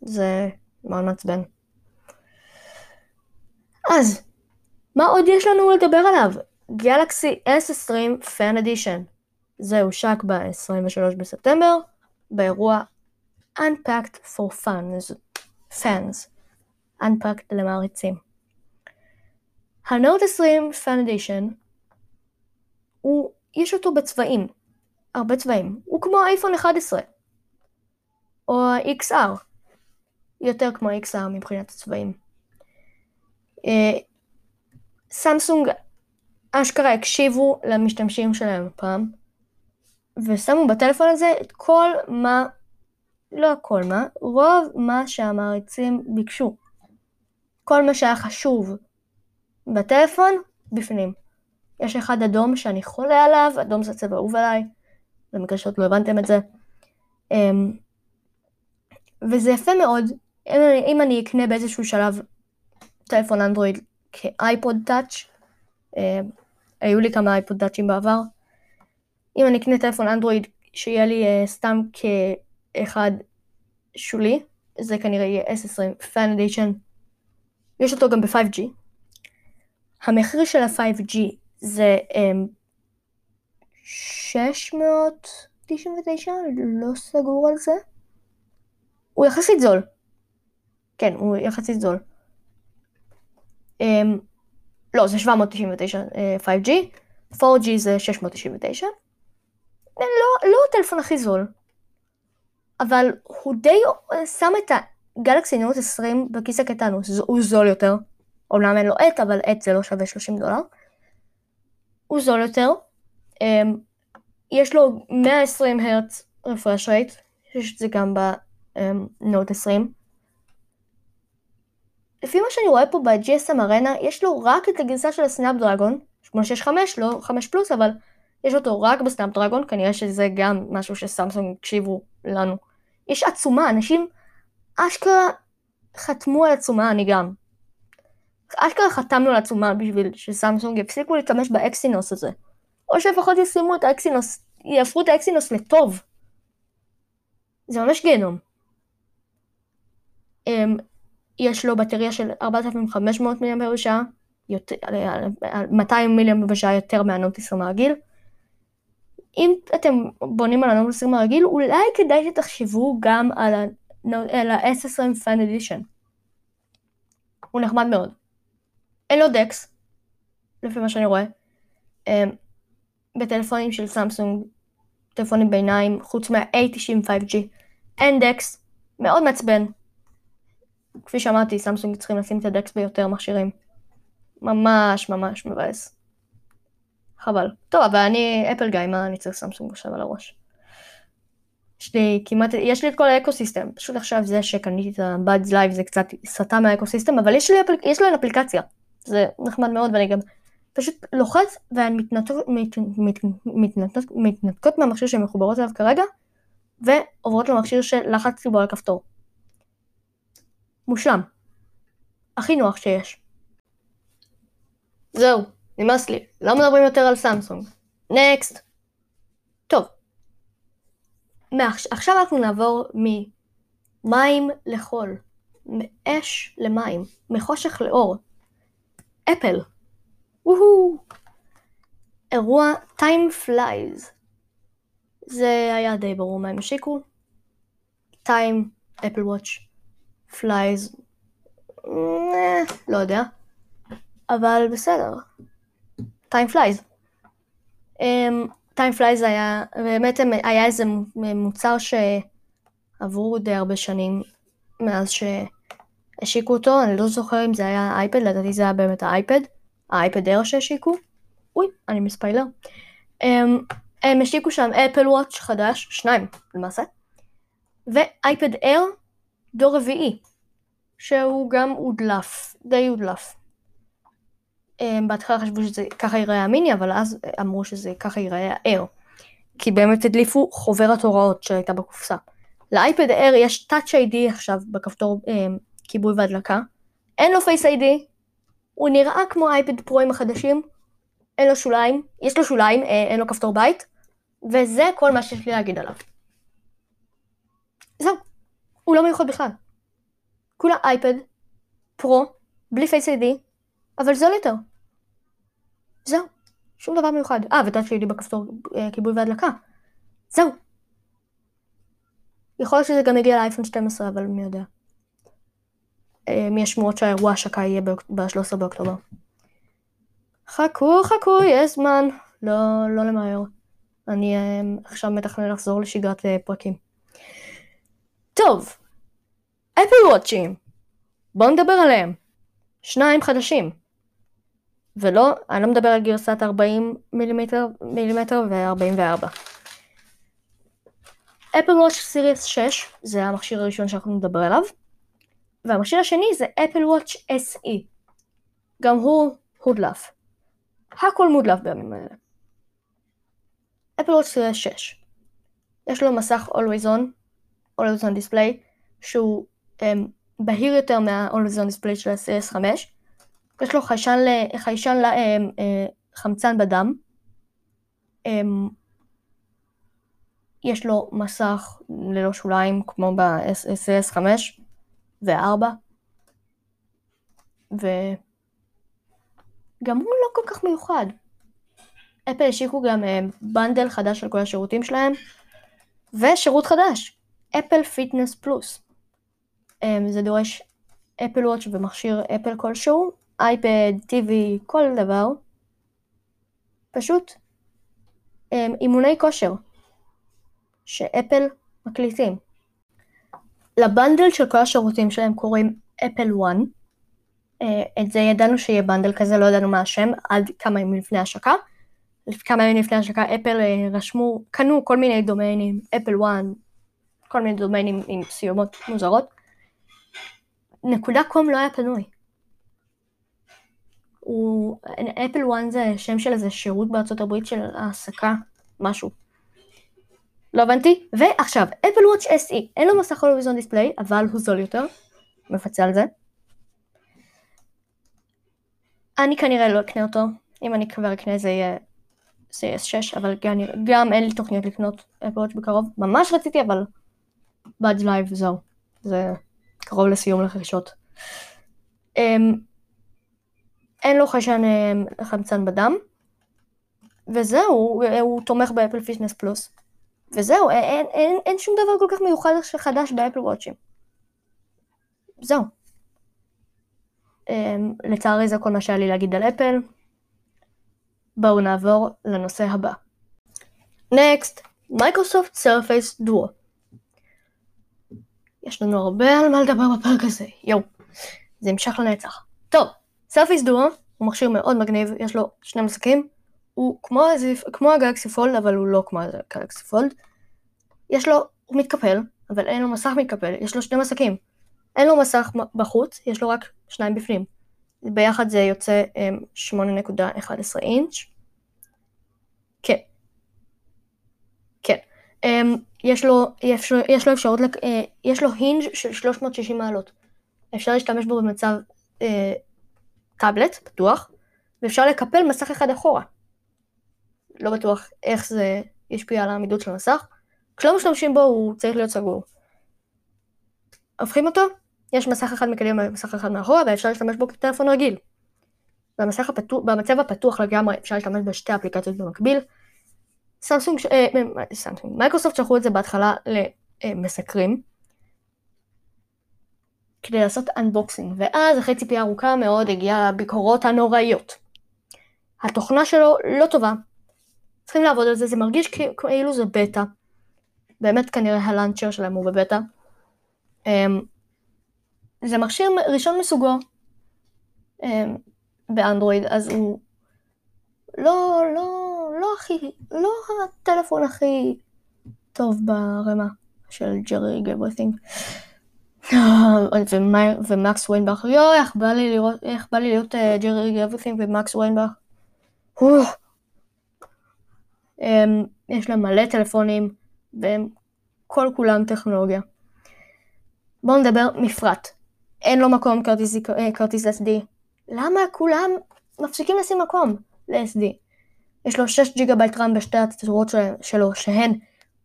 זה מאוד מעצבן. אז, מה עוד יש לנו לדבר עליו? גלקסי S20 Fan Edition. זה הושק ב-23 בספטמבר, באירוע Unpacked for Fans. Fans. Unpacked למעריצים. הנוט 20 Fan Edition, הוא, יש אותו בצבעים, הרבה צבעים. הוא כמו אייפון 11. או XR. יותר כמו XR מבחינת הצבעים. סמסונג אשכרה הקשיבו למשתמשים שלהם פעם, ושמו בטלפון הזה את כל מה, לא הכל מה, רוב מה שהמעריצים ביקשו. כל מה שהיה חשוב בטלפון, בפנים. יש אחד אדום שאני חולה עליו, אדום זה צבע אהוב עליי, במקרה שעוד לא הבנתם את זה. אמ, וזה יפה מאוד, אם אני אקנה באיזשהו שלב טלפון אנדרואיד כאייפוד טאץ', אה, היו לי כמה אייפוד טאצ'ים בעבר, אם אני אקנה טלפון אנדרואיד שיהיה לי אה, סתם כאחד שולי, זה כנראה יהיה S20 Fan יש אותו גם ב-5G. המחיר של ה-5G זה אה, 699, לא סגור על זה. הוא יחסית זול. כן, הוא יחסית זול. Um, לא, זה 799 uh, 5G, 4G זה 699. לא, לא הטלפון הכי זול, אבל הוא די שם את הגלקסי נוט 20 בכיס הקטן, הוא, זול יותר. אומנם אין לו עט, אבל עט זה לא שווה 30 דולר. הוא זול יותר. Um, יש לו 120 הרץ רפרש רייט, יש את זה גם בנוט 20. לפי מה שאני רואה פה ב- GSMArena, יש לו רק את הגרסה של ה Snapdragon, 865, לא 5 פלוס, אבל יש אותו רק ב Snapdragon, כנראה שזה גם משהו שסמסונג הקשיבו לנו. יש עצומה, אנשים אשכרה חתמו על עצומה, אני גם. אשכרה חתמנו על עצומה בשביל שסמסונג יפסיקו להשתמש ב Exynos הזה. או שלפחות ישימו את ה Exynos, יהפכו את ה Exynos לטוב. זה ממש גיהנום. יש לו בטריה של 4500 מיליאמפר בשעה, 200 מיליאמפר בשעה יותר מהנוט 20 הרגיל. אם אתם בונים על הנוט 20 הרגיל, אולי כדאי שתחשבו גם על ה-S20 Fan Edition. הוא נחמד מאוד. אין לו דקס, לפי מה שאני רואה. אמ, בטלפונים של סמסונג, טלפונים ביניים, חוץ מה-A90 5G, אין DeX, מאוד מעצבן. כפי שאמרתי, סמסונג צריכים לשים את ה-DeX ביותר מכשירים. ממש ממש מבאס. חבל. טוב, אבל אני Apple guy, מה אני צריך סמסונג עכשיו על הראש? יש לי כמעט, יש לי את כל ה-ecosystem, פשוט עכשיו זה שקניתי את ה-Buds Live זה קצת סטה מה-ecosystem, אבל יש, לי אפל, יש להן אפליקציה, זה נחמד מאוד ואני גם פשוט לוחץ והן מתנתקות, מת, מת, מתנתקות, מתנתקות מהמכשיר שהן מחוברות אליו כרגע, ועוברות למכשיר שלחצתי בו על הכפתור. מושלם. הכי נוח שיש. זהו, נמאס לי, לא מדברים יותר על סמסונג. נקסט. טוב. מעכשיו, עכשיו אנחנו נעבור ממים לחול, מאש למים, מחושך לאור. אפל. וואו. אירוע Time Flies. זה היה די ברור מה הם השיקו. Time, Apple Watch, Flies, לא יודע, אבל בסדר, Time Flies. Time Flies היה, באמת היה איזה מוצר שעברו די הרבה שנים מאז שהשיקו אותו, אני לא זוכר אם זה היה אייפד, לדעתי זה היה באמת האייפד, האייפד אר שהשיקו, אוי, אני מספיילר. הם, הם השיקו שם אפל וואץ' חדש, שניים למעשה, ואייפד אר דור רביעי, שהוא גם הודלף, די הודלף. בהתחלה חשבו שזה ככה ייראה המיני, אבל אז אמרו שזה ככה ייראה האר. כי באמת הדליפו חוברת הוראות שהייתה בקופסה. לאייפד אר יש Touch ID עכשיו בכפתור אה, כיבוי והדלקה. אין לו Face ID, הוא נראה כמו אייפד פרוים החדשים, אין לו שוליים, יש לו שוליים, אה, אין לו כפתור בית, וזה כל מה שיש לי להגיד עליו. זהו, הוא לא מיוחד בכלל. כולה אייפד, פרו, בלי פייס איי-די, אבל זול יותר. זהו, שום דבר מיוחד. אה, וטאצ' איי-די בכפתור אה, כיבוי והדלקה. זהו. יכול להיות שזה גם יגיע לאייפון 12, אבל מי יודע. אה, מי השמועות שהאירוע השקה יהיה ב-13 באוקטובר. חכו, חכו, יש זמן. לא, לא למהר. אני אה, עכשיו מתכנן לחזור לשגרת פרקים. טוב, אפל וואצ'ים. בואו נדבר עליהם. שניים חדשים. ולא, אני לא מדבר על גרסת 40 מילימטר, מילימטר ו-44. אפל וואץ' סיריוס 6 זה המכשיר הראשון שאנחנו נדבר עליו. והמכשיר השני זה אפל וואץ' SE. גם הוא הודלף. הכל מודלף בימים האלה. אפל וואץ' סיריוס 6. יש לו מסך Always On, Always On Display, שהוא um, בהיר יותר מה-Always On Display של ה-CS 5. יש לו חיישן, חיישן לחמצן um, uh, בדם. Um, יש לו מסך ללא שוליים כמו ב-SAS 5 ו-4 וגם הוא לא כל כך מיוחד. אפל השיקו גם bundle חדש של כל השירותים שלהם ושירות חדש, Apple Fitness Plus. זה דורש Apple Watch ומכשיר אפל כלשהו, אייפד, TV, כל דבר. פשוט אימוני כושר. שאפל מקליטים. ל-bundle של כל השירותים שלהם קוראים Apple One. את זה ידענו שיהיה bundle כזה, לא ידענו מה השם, עד כמה ימים לפני השקה. כמה ימים לפני השקה אפל אה, רשמו, קנו כל מיני דומיינים, Apple One, כל מיני דומיינים עם סיומות מוזרות. נקודה com לא היה פנוי. Apple One זה שם של איזה שירות בארצות הברית של העסקה, משהו. לא הבנתי. ועכשיו, Apple Watch SE, אין לו מסך always-on display, אבל הוא זול יותר. מפצה על זה. אני כנראה לא אקנה אותו. אם אני כבר אקנה זה יהיה CS6, אבל גם, גם אין לי תוכניות לקנות Apple Watch בקרוב. ממש רציתי, אבל Buds Live זהו. זה קרוב לסיום לרכישות. אמ, אין לו חיישן אמ, חמצן בדם. וזהו, הוא, הוא תומך ב Apple Fitness Plus. וזהו, אין, אין אין שום דבר כל כך מיוחד חדש ב-Apple Watch ים. זהו. Um, לצערי זה כל מה שהיה לי להגיד על אפל. בואו נעבור לנושא הבא. Next, מייקרוסופט Surface Duo. יש לנו הרבה על מה לדבר בפרק הזה, יואו. זה המשך לנצח. טוב, Surface Duo הוא מכשיר מאוד מגניב, יש לו שני מסכים, הוא כמו, כמו ה-Galaxy Fold, אבל הוא לא כמו ה-Galaxy Fold. יש לו, הוא מתקפל, אבל אין לו מסך מתקפל, יש לו שני מסכים. אין לו מסך בחוץ, יש לו רק שניים בפנים. ביחד זה יוצא 8.11 אמ, אינץ'. כן. כן. אמ, יש לו, יש יש לו אפשרות, לק... אה, יש לו הינג' של 360 מעלות. אפשר להשתמש בו במצב אה, טאבלט פתוח, ואפשר לקפל מסך אחד אחורה. לא בטוח איך זה ישפיע על העמידות של המסך. כשלא משתמשים בו הוא צריך להיות סגור. הופכים אותו, יש מסך אחד מקדימה ומסך אחד מאחורה ואפשר להשתמש בו כטלפון רגיל. במסך הפתוח, במצב הפתוח לגמרי אפשר להשתמש בשתי אפליקציות במקביל. סמסונג, אה, אה סמסונג, מייקרוסופט שלחו את זה בהתחלה למסקרים, כדי לעשות unboxing, ואז אחרי ציפייה ארוכה מאוד הגיעה הביקורות הנוראיות. התוכנה שלו לא טובה, צריכים לעבוד על זה, זה מרגיש כאילו זה בטא. באמת כנראה הלאנצ'ר שלהם הוא בבטא. אמ, זה מכשיר ראשון מסוגו אמ, באנדרואיד, אז הוא לא, לא, לא הכי, לא הטלפון הכי טוב ברמה של ג'רי גברית'ינג. ומקס ויינבך, יואו, איך בא לי להיות uh, JerryRigEverything ומקס ויינבך. יש להם מלא טלפונים, והם כל כולם טכנולוגיה. בואו נדבר מפרט. אין לו מקום כרטיס, אה, SD. למה כולם מפסיקים לשים מקום ל-SD? יש לו 6 ג'יגה בייט RAM בשתי הצורות שלו, שהן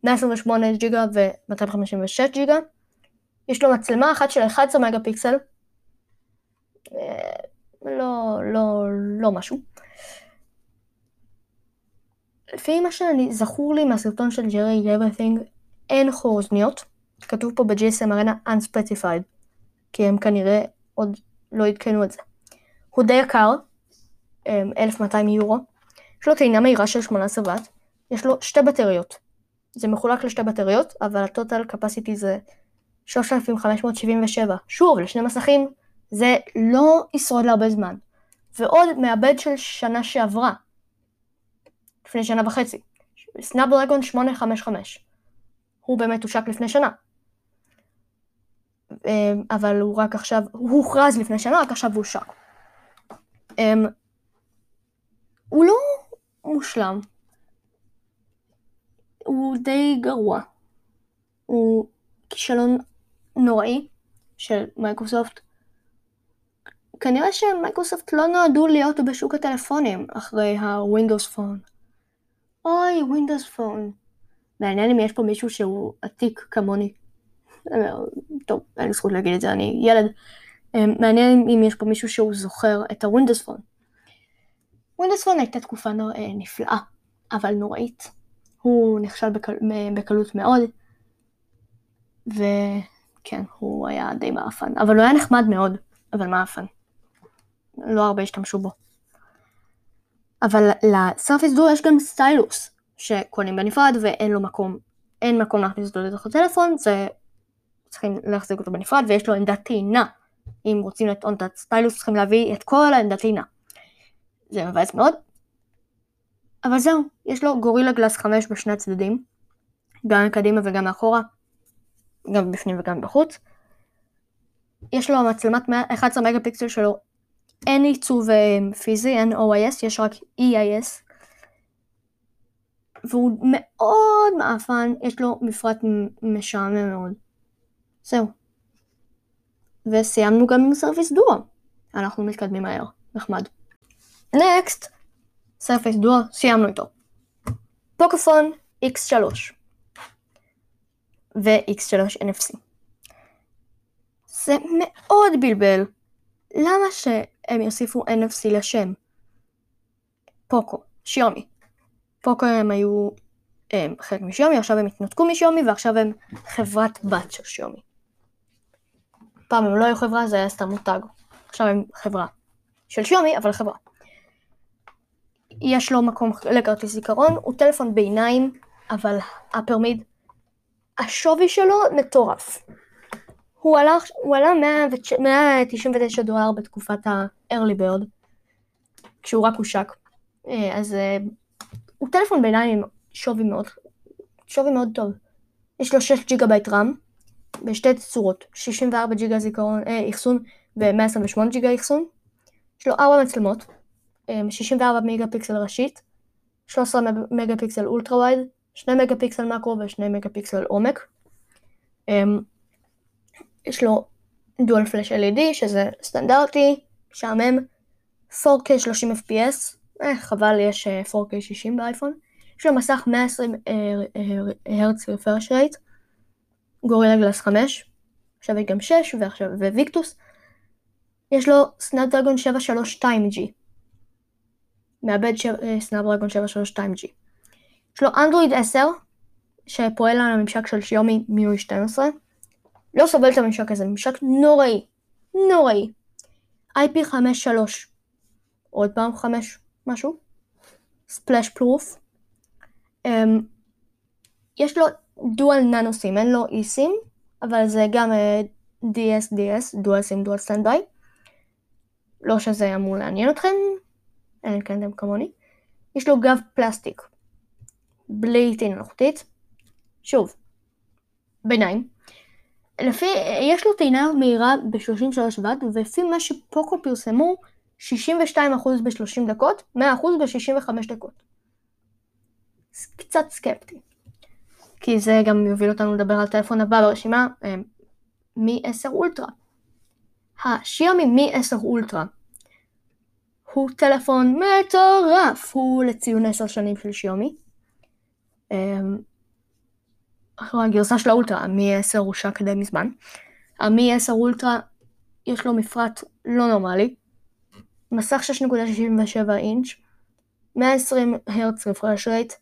128 ג'יגה ו-256 ג'יגה. יש לו מצלמה אחת של 11 מגה פיקסל. אה, לא, לא, לא משהו. לפי מה שאני זכור לי מהסרטון של ג'רי גברת'ינג, אין חורזניות. כתוב פה ב-GSM Arena Unspecified, כי הם כנראה עוד לא עדכנו את זה. הוא די יקר, 1,200 אמ, יורו. יש לו טעינה מהירה של 18 ואט. יש לו שתי בטריות. זה מחולק לשתי בטריות, אבל הטוטל קפסיטי זה 3,577. שוב, לשני מסכים, זה לא ישרוד להרבה זמן. ועוד מעבד של שנה שעברה, לפני שנה וחצי. סנאפדרגון 855. הוא באמת הושק לפני שנה. אמ, אבל הוא רק עכשיו, הוא הוכרז לפני שנה, רק עכשיו הוא הושק. אמ, הוא לא מושלם. הוא די גרוע. הוא כישלון נוראי של מייקרוסופט. כנראה שמייקרוסופט לא נועדו להיות בשוק הטלפונים אחרי ה-Windows Phone. אוי, Windows Phone. מעניין אם יש פה מישהו שהוא עתיק כמוני. טוב, אין לי זכות להגיד את זה, אני ילד. אמ, מעניין אם יש פה מישהו שהוא זוכר את ה-Windows Phone. Windows Phone הייתה תקופה אה, נפלאה, אבל נוראית. הוא נכשל בקל... בקלות מאוד, וכן, הוא היה די מאפן. אבל הוא היה נחמד מאוד, אבל מאפן. לא הרבה השתמשו בו. אבל לסרפיס דו יש גם סטיילוס שקונים בנפרד ואין לו מקום, אין מקום להכניס אותו לתוך הטלפון, זה צריכים להחזיק אותו בנפרד ויש לו עמדת טעינה. אם רוצים לטעון את הסטיילוס צריכים להביא את כל העמדת טעינה. זה מבאס מאוד. אבל זהו, יש לו גורילה גלאס 5 בשני הצדדים, גם מקדימה וגם מאחורה, גם בפנים וגם בחוץ. יש לו מצלמת 11 מגה פיקסל שלו אין עיצוב אה, פיזי, אין OIS, יש רק EIS. והוא מאוד מאפן, יש לו מפרט משעמם מאוד. זהו. וסיימנו גם עם Surface Duo. אנחנו מתקדמים מהר, נחמד. Next, Surface Duo, סיימנו איתו. Pocophone X3 ו-X3 NFC. זה מאוד בלבל. למה ש... הם יוסיפו NFC לשם. פוקו, שיומי. פוקו הם היו הם, חלק משיומי, עכשיו הם התנתקו משיומי ועכשיו הם חברת בת של שיומי. פעם הם לא היו חברה, זה היה סתם מותג. עכשיו הם חברה של שיומי, אבל חברה. יש לו מקום לכרטיס זיכרון, הוא טלפון ביניים, אבל הפרמיד, השווי שלו מטורף. הוא עלה, הוא עלה 199 דולר בתקופת ה-early bird, כשהוא רק הושק. אה, אז אה, הוא טלפון ביניים עם שווי מאוד, שווי מאוד טוב. יש לו 6 ג'יגה בייט RAM, בשתי צורות, 64 ג'יגה זיכרון, אה, אחסון ו-128 ג'יגה אחסון. יש לו 4 מצלמות, 64 מגה פיקסל ראשית, 13 מגה פיקסל ultra wide, 2 מגה פיקסל מקרו ו-2 מגה פיקסל עומק. יש לו דואל פלאש LED שזה סטנדרטי, משעמם, 4K 30 FPS, אה, חבל יש 4K אה, 60 באייפון, יש לו מסך 120 הרץ רפרש רייט, גורילה גלאס 5, עכשיו יש גם 6 ועכשיו וויקטוס, יש לו סנאפדרגון 732G, מעבד סנאפדרגון 732G. יש לו אנדרואיד 10 שפועל על הממשק של Xiaomi MIUI 12, לא סובל את הממשק הזה, ממשק נוראי, נוראי. IP53, עוד פעם 5 משהו, splash proof. Um, יש לו dual nano SIM, אין לו eSIM, אבל זה גם uh, DSDS, dual SIM dual standby. לא שזה אמור לעניין אתכם, אלא אם אתם כמוני. יש לו גב פלסטיק, בלי טעינה מלאכותית. שוב, ביניים. לפי, יש לו טעינה מהירה ב-33 ואט, ולפי מה שפוקו פרסמו, 62% ב-30 דקות, 100% ב-65 דקות. קצת סקפטי. כי זה גם יוביל אותנו לדבר על הטלפון הבא ברשימה, אה, מי 10 אולטרה. השיומי מי 10 אולטרה הוא טלפון מטורף, הוא לציון 10 שנים של שיומי. אמ, הגרסה של האולטרה, המי 10 הושק די מזמן. המי 10 אולטרה יש לו מפרט לא נורמלי, מסך 6.67 אינץ', 120 הרץ רפרש רייט,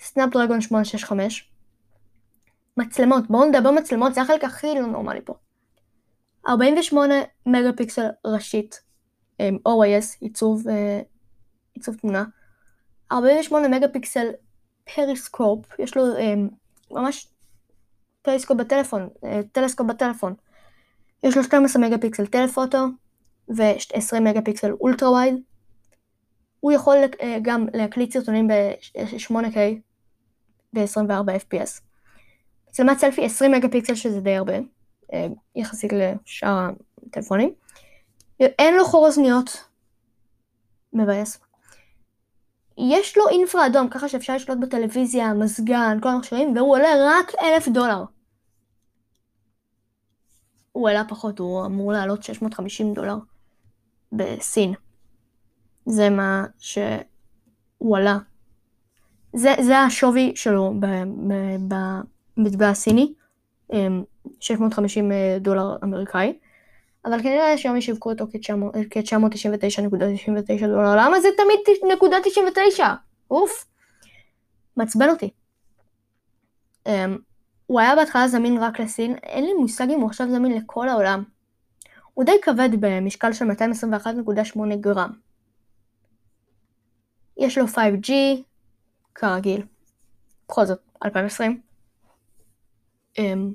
סנאפדרגון 865, מצלמות, בואו נדבר מצלמות, זה החלק הכי לא נורמלי פה. 48 מגה פיקסל ראשית, OIS, ייצוב, אה, ייצוב תמונה, 48 מגה פיקסל פריסקופ, יש לו אה, ממש פריסקופ בטלפון, אה, טלסקופ בטלפון. יש לו 12 מגה פיקסל telephoto ו-20 מגה פיקסל ultra wide. הוא יכול גם להקליט סרטונים ב-8K ב-24 FPS. מצלמת סלפי 20 מגה פיקסל שזה די הרבה, יחסית לשאר הטלפונים. אין לו חור אוזניות. מבאס. יש לו אינפרה אדום, ככה שאפשר לשלוט בטלוויזיה, מזגן, כל המכשירים, והוא עולה רק אלף דולר. הוא עלה פחות, הוא אמור לעלות 650 דולר בסין. זה מה שהוא עלה. זה, זה השווי שלו במטבע הסיני, 650 אה, דולר אמריקאי. אבל כנראה שהיום ישווקו אותו כ-999.99 דולר. למה זה תמיד נקודה 99? אוף. מעצבן אותי. Um, הוא היה בהתחלה זמין רק לסין, אין לי מושג אם הוא עכשיו זמין לכל העולם. הוא די כבד במשקל של 221.8 גרם. יש לו 5G, כרגיל. בכל זאת, 2020. Um, אמ,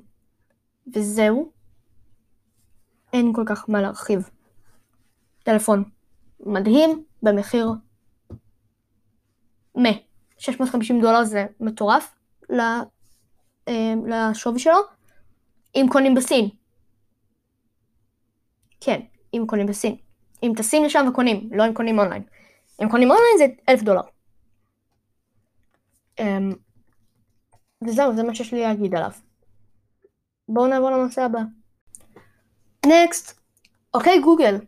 וזהו. אין כל כך מה להרחיב. טלפון מדהים במחיר מ 650 דולר זה מטורף אה, לשווי שלו, אם קונים בסין. כן, אם קונים בסין. אם טסים לשם וקונים, לא אם קונים אונליין. אם קונים אונליין זה אלף דולר. אמ, וזהו, זה מה שיש לי להגיד עליו. בואו נעבור לנושא הבא. next. אוקיי גוגל,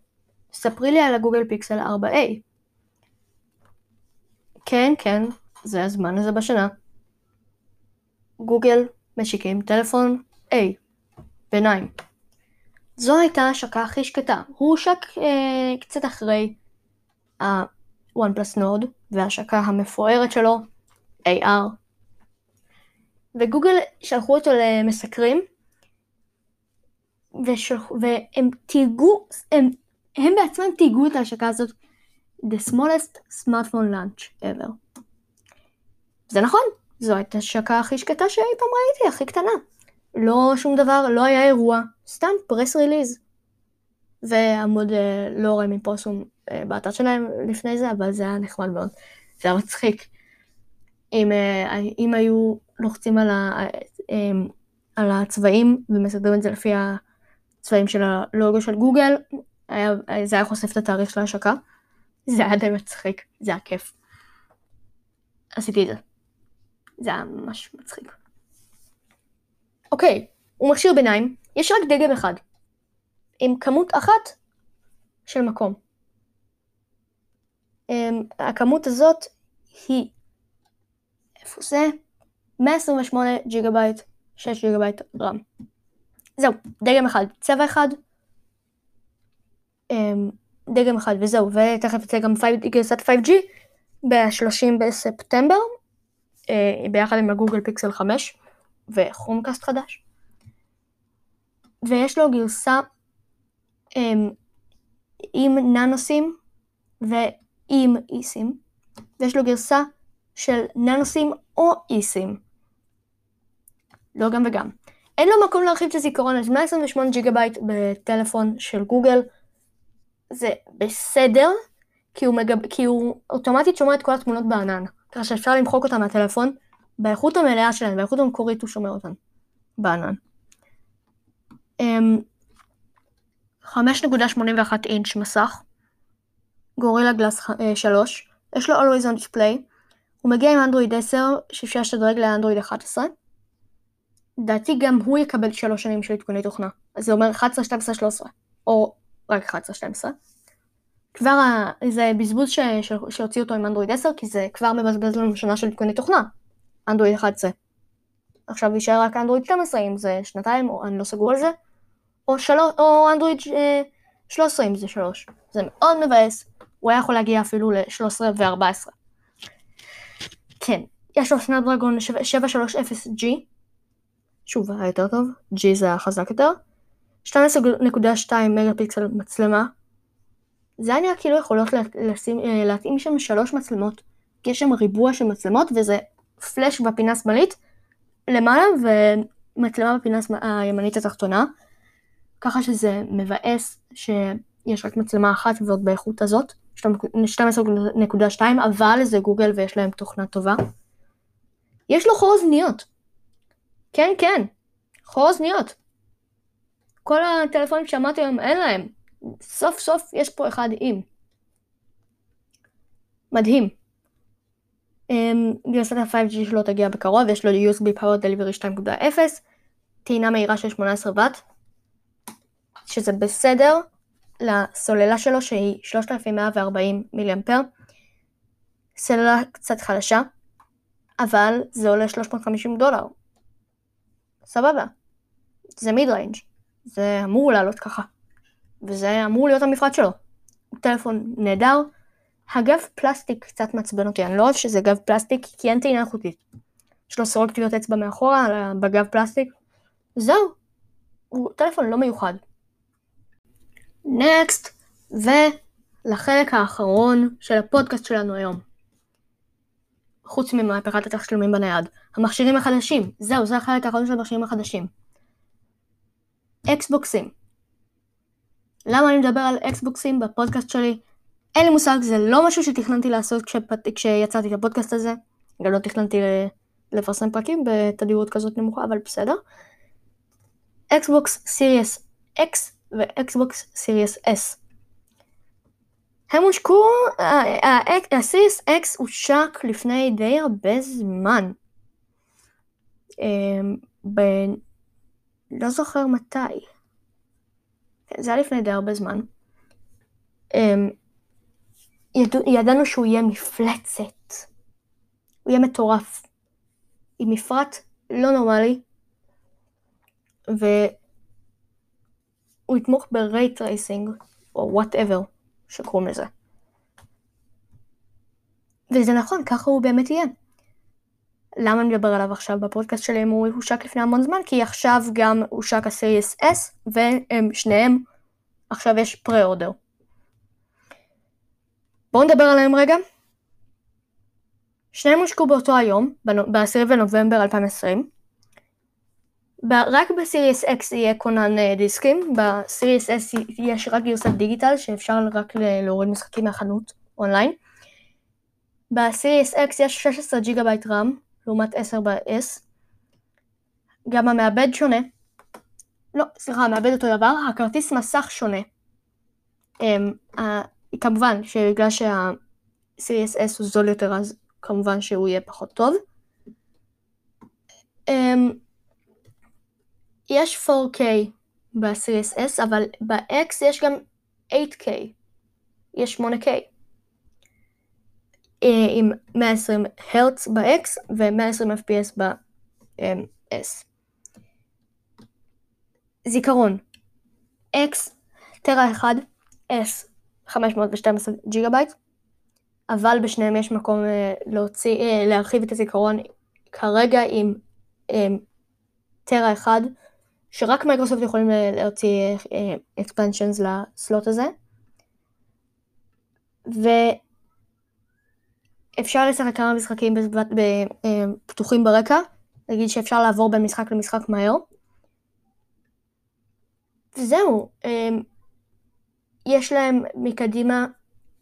ספרי לי על הגוגל פיקסל 4A. כן, כן, זה הזמן הזה בשנה. גוגל משיקים טלפון A, ביניים. זו הייתה ההשקה הכי שקטה. הוא הושק אה, קצת אחרי ה-OnePlus Node וההשקה המפוארת שלו, AR. וגוגל שלחו אותו למסקרים ושלחו, והם תייגו, הם, הם בעצמם תייגו את ההשקה הזאת The smallest smartphone launch ever. זה נכון, זו הייתה השקה הכי שקטה שאי פעם ראיתי, הכי קטנה. לא שום דבר, לא היה אירוע, סתם פרס ריליז. ועמוד אה, לא רואה מפוסום אה, באתר שלהם לפני זה, אבל זה היה נחמד מאוד. זה היה מצחיק. אם, אה, אם היו לוחצים על, ה, על הצבעים ומסדרים את זה לפי ה... צבעים של הלוגו של גוגל, היה, זה היה חושף את התאריך של ההשקה. זה היה די מצחיק, זה היה כיף. עשיתי את זה. זה היה ממש מצחיק. אוקיי, הוא מכשיר ביניים, יש רק דגם אחד. עם כמות אחת של מקום. Um, הכמות הזאת היא, איפה זה? 128 ג'יגה בייט, 6 ג'יגה בייט רם. זהו, דגם אחד, צבע אחד, אמ, דגם אחד וזהו, ותכף יצא גם גרסת 5G ב-30 בספטמבר, אה, ביחד עם הגוגל פיקסל 5 וכרומקאסט חדש. ויש לו גרסה אמ, עם ננוסים ועם איסים, ויש לו גרסה של ננוסים או איסים. לא גם וגם. אין לו מקום להרחיב את הזיכרון, אז 128 ג'יגה בייט בטלפון של גוגל זה בסדר, כי הוא, מגב... כי הוא אוטומטית שומר את כל התמונות בענן, ככה שאפשר למחוק אותן מהטלפון, באיכות המלאה שלהן, באיכות המקורית הוא שומר אותן בענן. 5.81 אינץ' מסך, Gorilla Glass 3, יש לו Always on Display, הוא מגיע עם אנדרואיד 10 שאפשר לשדרג לאנדרואיד 11. לדעתי גם הוא יקבל 3 שנים של עדכוני תוכנה, אז זה אומר 11, 12, 13, או רק 11, 12. כבר ה... זה בזבוז ש... שהוציאו אותו עם אנדרואיד 10, כי זה כבר מבזבז לנו שנה של עדכוני תוכנה, אנדרואיד 11. עכשיו יישאר רק אנדרואיד 12 אם זה שנתיים, או אני לא סגור על זה, או, של... או אנדרואיד 13 אם זה 3. זה מאוד מבאס, הוא היה יכול להגיע אפילו ל-13 ו-14. כן, יש לו סנאפדרגון 730G, שוב היה יותר טוב, G זה החזק יותר, 12.2 מגה פיקסל מצלמה, זה היה נראה כאילו יכולות לשים, אה, להתאים שם שלוש מצלמות, כי יש שם ריבוע של מצלמות וזה פלאש בפינה השמאלית למעלה ומצלמה בפינה הימנית התחתונה, ככה שזה מבאס שיש רק מצלמה אחת ועוד באיכות הזאת, 12.2 אבל זה גוגל ויש להם תוכנה טובה. יש לו חור אוזניות. כן כן, חור אוזניות. כל הטלפונים שאמרתי היום אין להם. סוף סוף יש פה אחד עם. מדהים. גרסת ה-5G שלו תגיע בקרוב, יש לו USB Power Delivery 2.0, טעינה מהירה של 18 ואט, שזה בסדר לסוללה שלו שהיא 3140 מיליאמפר, סוללה קצת חלשה, אבל זה עולה 350 דולר. סבבה. זה mid range. זה אמור לעלות ככה. וזה אמור להיות המפרט שלו. טלפון נהדר. הגב פלסטיק קצת מעצבן אותי, אני לא אוהב שזה גב פלסטיק כי אין טעינה אלחוטית. יש לו סירות טביעות אצבע מאחורה בגב פלסטיק. זהו. הוא טלפון לא מיוחד. נקסט, ולחלק האחרון של הפודקאסט שלנו היום. חוץ ממהפכת התשלומים בנייד. המכשירים החדשים. זהו, זה החלק האחרון של המכשירים החדשים. אקסבוקסים. למה אני מדבר על אקסבוקסים בפודקאסט שלי? אין לי מושג, זה לא משהו שתכננתי לעשות כשפת... כשיצאתי את הפודקאסט הזה. גם לא תכננתי לפרסם פרקים בתדירות כזאת נמוכה, אבל בסדר. Xbox Series X ו Xbox Series S. הם הושקו, ה Series X הושק לפני די הרבה זמן. אמ, ב... לא זוכר מתי. כן, זה היה לפני די הרבה זמן. אמ, יד... ידענו שהוא יהיה מפלצת. הוא יהיה מטורף. עם מפרט לא נורמלי. והוא יתמוך ב ray tracing, או whatever שקוראים לזה. וזה נכון, ככה הוא באמת יהיה. למה אני מדבר עליו עכשיו בפודקאסט שלי אם הוא הושק לפני המון זמן? כי עכשיו גם הושק ה Series S, והם שניהם, עכשיו יש pre-order. בואו נדבר עליהם רגע. שניהם הושקו באותו היום, ב-10 בנובמבר 2020. רק ב Series X יהיה כונן אה, דיסקים, ב Series S יש רק גרסת דיגיטל שאפשר רק להוריד משחקים מהחנות אונליין. ב Series X יש 16 ג'יגה בייט רם, לעומת 10 ב-S. גם המעבד שונה. לא, סליחה, המעבד אותו דבר, הכרטיס מסך שונה. Um, כמובן שבגלל שה-Series S הוא זול יותר אז כמובן שהוא יהיה פחות טוב. Um, יש 4K ב-Series S אבל ב-X יש גם 8K. יש 8K. אה, עם 120 הרץ ב-X ו-120 FPS ב-S. זיכרון X טרה 1, S 512 ג'יגה בייט, אבל בשניהם יש מקום אה, להוציא, אה, להרחיב את הזיכרון כרגע עם טרה 1 שרק מייקרוסופט יכולים להוציא expansions לסלוט הזה. ואפשר לשחק כמה משחקים פתוחים ברקע, נגיד שאפשר לעבור בין משחק למשחק מהר. וזהו, יש להם מקדימה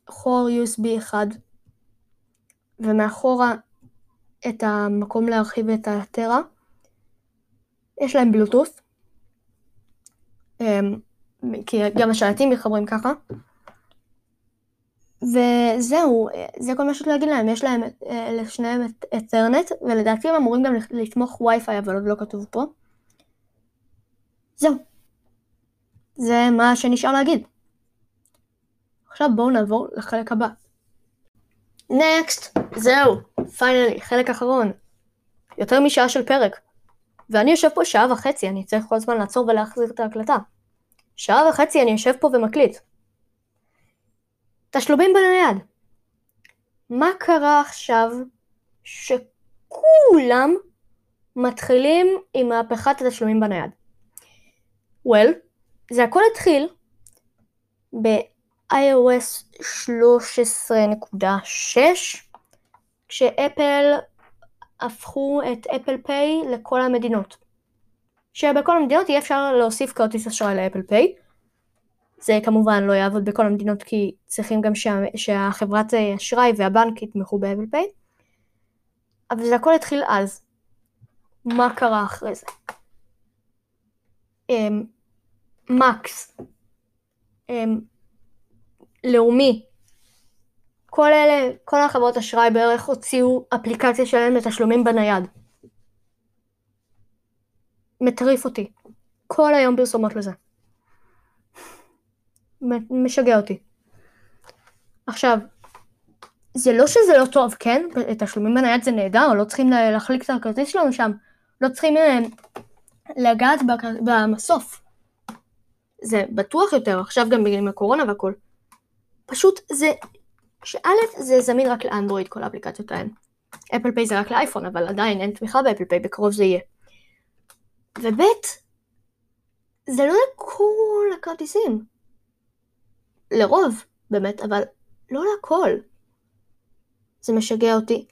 חור USB אחד, ומאחורה את המקום להרחיב את הטרה. יש להם בלוטות', כי גם השלטים מתחברים ככה. וזהו, זה כל מה שיש להגיד להם, יש להם אה, לשניהם את אתרנט, ולדעתי הם אמורים גם לתמוך וי-פיי, אבל עוד לא כתוב פה. זהו. זה מה שנשאר להגיד. עכשיו בואו נעבור לחלק הבא. נקסט! זהו, פיינלי, חלק אחרון. יותר משעה של פרק. ואני יושב פה שעה וחצי, אני צריך כל הזמן לעצור ולהחזיר את ההקלטה. שעה וחצי אני יושב פה ומקליט. תשלומים בנייד. מה קרה עכשיו שכולם מתחילים עם מהפכת התשלומים בנייד? well, זה הכל התחיל ב-iOS 13.6 כשאפל הפכו את אפל פיי לכל המדינות. שבכל המדינות יהיה אפשר להוסיף כרטיס אשראי לאפל פיי. זה כמובן לא יעבוד בכל המדינות כי צריכים גם שה, שהחברת אשראי והבנק יתמכו באפל פיי. אבל זה הכל התחיל אז. מה קרה אחרי זה? אמ, מקס, אמ, לאומי, כל אלה, כל החברות אשראי בערך הוציאו אפליקציה שלהם לתשלומים בנייד. מטריף אותי. כל היום פרסומות לזה. משגע אותי. עכשיו, זה לא שזה לא טוב, כן? תשלומים בנייד זה נהדר, לא צריכים להחליק את הכרטיס שלנו שם, לא צריכים אה, לגעת במסוף. זה בטוח יותר, עכשיו גם בגלל הקורונה והכל. פשוט זה שא' זה זמין רק לאנדרואיד כל האפליקציות האלה. אפל פיי זה רק לאייפון, אבל עדיין אין תמיכה באפל פיי, בקרוב זה יהיה. וב' זה לא לכל הכרטיסים. לרוב, באמת, אבל לא לכל. זה משגע אותי.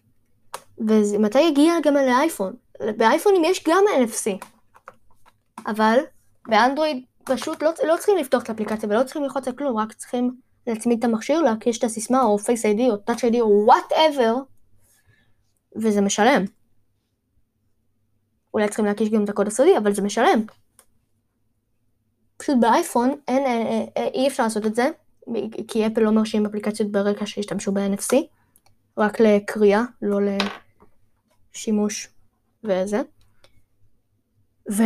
ומתי יגיע גם לאייפון? באייפונים יש גם NFC. אבל באנדרואיד פשוט לא, לא צריכים לפתוח את האפליקציה ולא צריכים ללחוץ על כלום, רק צריכים להצמיד את המכשיר, להקיש את הסיסמה, או Face ID, או Touch ID, או whatever, וזה משלם. אולי צריכים להקיש גם את הקוד הסודי, אבל זה משלם. פשוט באייפון אין, אין, אין, אין, אי אפשר לעשות את זה, כי אפל לא מרשים אפליקציות ברקע שישתמשו ב-NFC, רק לקריאה, לא לשימוש וזה. ואפל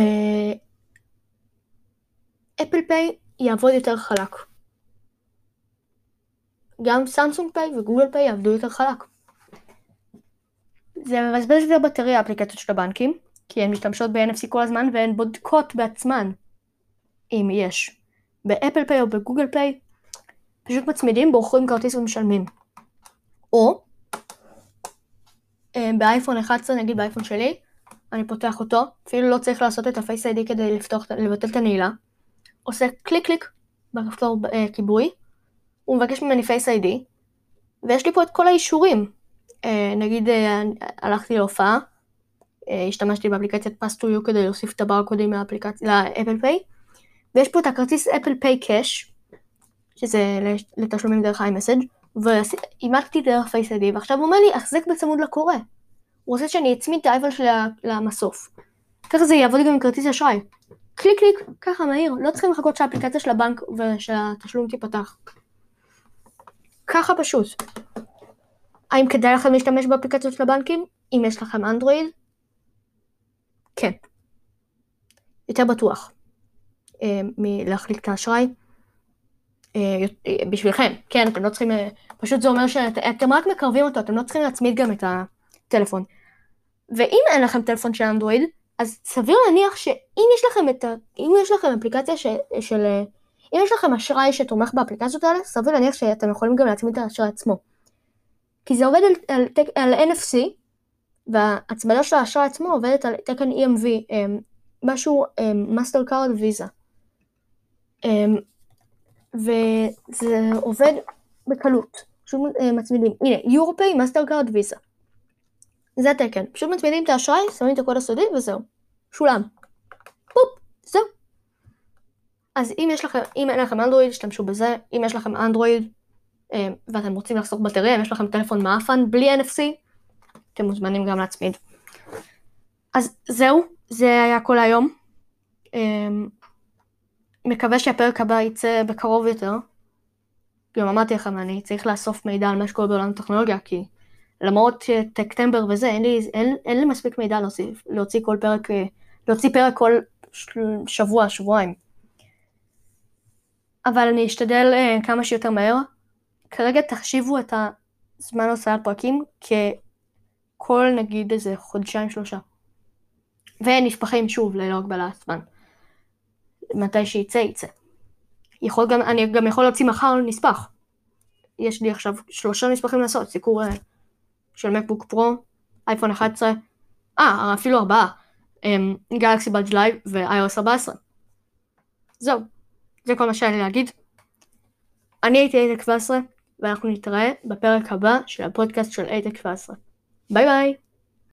Pay יעבוד יותר חלק. גם Samsung Pay ו Google Pay יעבדו יותר חלק. זה מבזבז יותר בטריה האפליקציות של הבנקים, כי הן משתמשות ב-NFC כל הזמן והן בודקות בעצמן אם יש. ב Apple Pay או ב Google Pay פשוט מצמידים, בוחרים כרטיס ומשלמים. או אה, באייפון 11, נגיד באייפון שלי, אני פותח אותו, אפילו לא צריך לעשות את ה Face ID כדי לפתוח, לבטל את הנעילה, עושה קליק קליק בכפתור אה, כיבוי, הוא מבקש ממני Face ID, ויש לי פה את כל האישורים. אה, נגיד אה, הלכתי להופעה, אה, השתמשתי באפליקציית Pass2U כדי להוסיף את הברקודים ל Apple Pay, ויש פה את הכרטיס Apple Pay Cash, שזה לתשלומים דרך iMessage, ואימתתי דרך Face ID, ועכשיו הוא אומר לי, החזק בצמוד לקורא. הוא רוצה שאני אצמיד את האייפון שלי למסוף. ככה זה יעבוד גם עם כרטיס אשראי. קליק קליק, ככה מהיר, לא צריכים לחכות שהאפליקציה של הבנק ושהתשלום תיפתח. ככה פשוט. האם כדאי לכם להשתמש באפליקציות של הבנקים? אם יש לכם אנדרואיד? כן. יותר בטוח אה, מלהחליק את האשראי. אה, בשבילכם, כן, אתם לא צריכים, אה, פשוט זה אומר שאתם רק מקרבים אותו, אתם לא צריכים להצמיד גם את הטלפון. ואם אין לכם טלפון של אנדרואיד, אז סביר להניח שאם יש לכם את ה... אם יש לכם אפליקציה ש... של... אם יש לכם אשראי שתומך באפליקציות האלה, סביר להניח שאתם יכולים גם להצמיד את האשראי עצמו. כי זה עובד על, על, על, על NFC, וההצמדה של האשראי עצמו עובדת על תקן EMV, משהו Mastercard Visa. וזה עובד בקלות, פשוט אה, מצמידים, הנה Europay Mastercard Visa. זה התקן, פשוט מצמידים את האשראי, שמים את הקוד הסודי וזהו, שולם. פופ, זהו. אז אם יש לכם, אם אין לכם אנדרואיד, תשתמשו בזה, אם יש לכם אנדרואיד אה, ואתם רוצים לחסוך בטריה, אם יש לכם טלפון מעפן בלי NFC, אתם מוזמנים גם להצמיד. אז זהו, זה היה הכל להיום. אמ, מקווה שהפרק הבא יצא בקרוב יותר. גם אמרתי לכם, אני צריך לאסוף מידע על מה שקורה בעולם הטכנולוגיה, כי למרות טקטמבר וזה, אין לי, אין, אין לי מספיק מידע להוציא, להוציא כל פרק, להוציא פרק כל שבוע, שבועיים. אבל אני אשתדל uh, כמה שיותר מהר. כרגע תחשיבו את הזמן הוצאת פרקים ככל נגיד איזה חודשיים שלושה. ונספחים שוב ללא הגבלת זמן. מתי שיצא יצא. יכול גם, אני גם יכול להוציא מחר נספח. יש לי עכשיו שלושה נספחים לעשות, סיקור אה, של MacBook Pro, iPhone 11, אה, אפילו ארבעה, Galaxy Buds Live ו-iOS 14. זהו, זה כל מה שהיה לי להגיד. אני הייתי iTech 17, ואנחנו נתראה בפרק הבא של הפודקאסט של iTech 17. ביי ביי!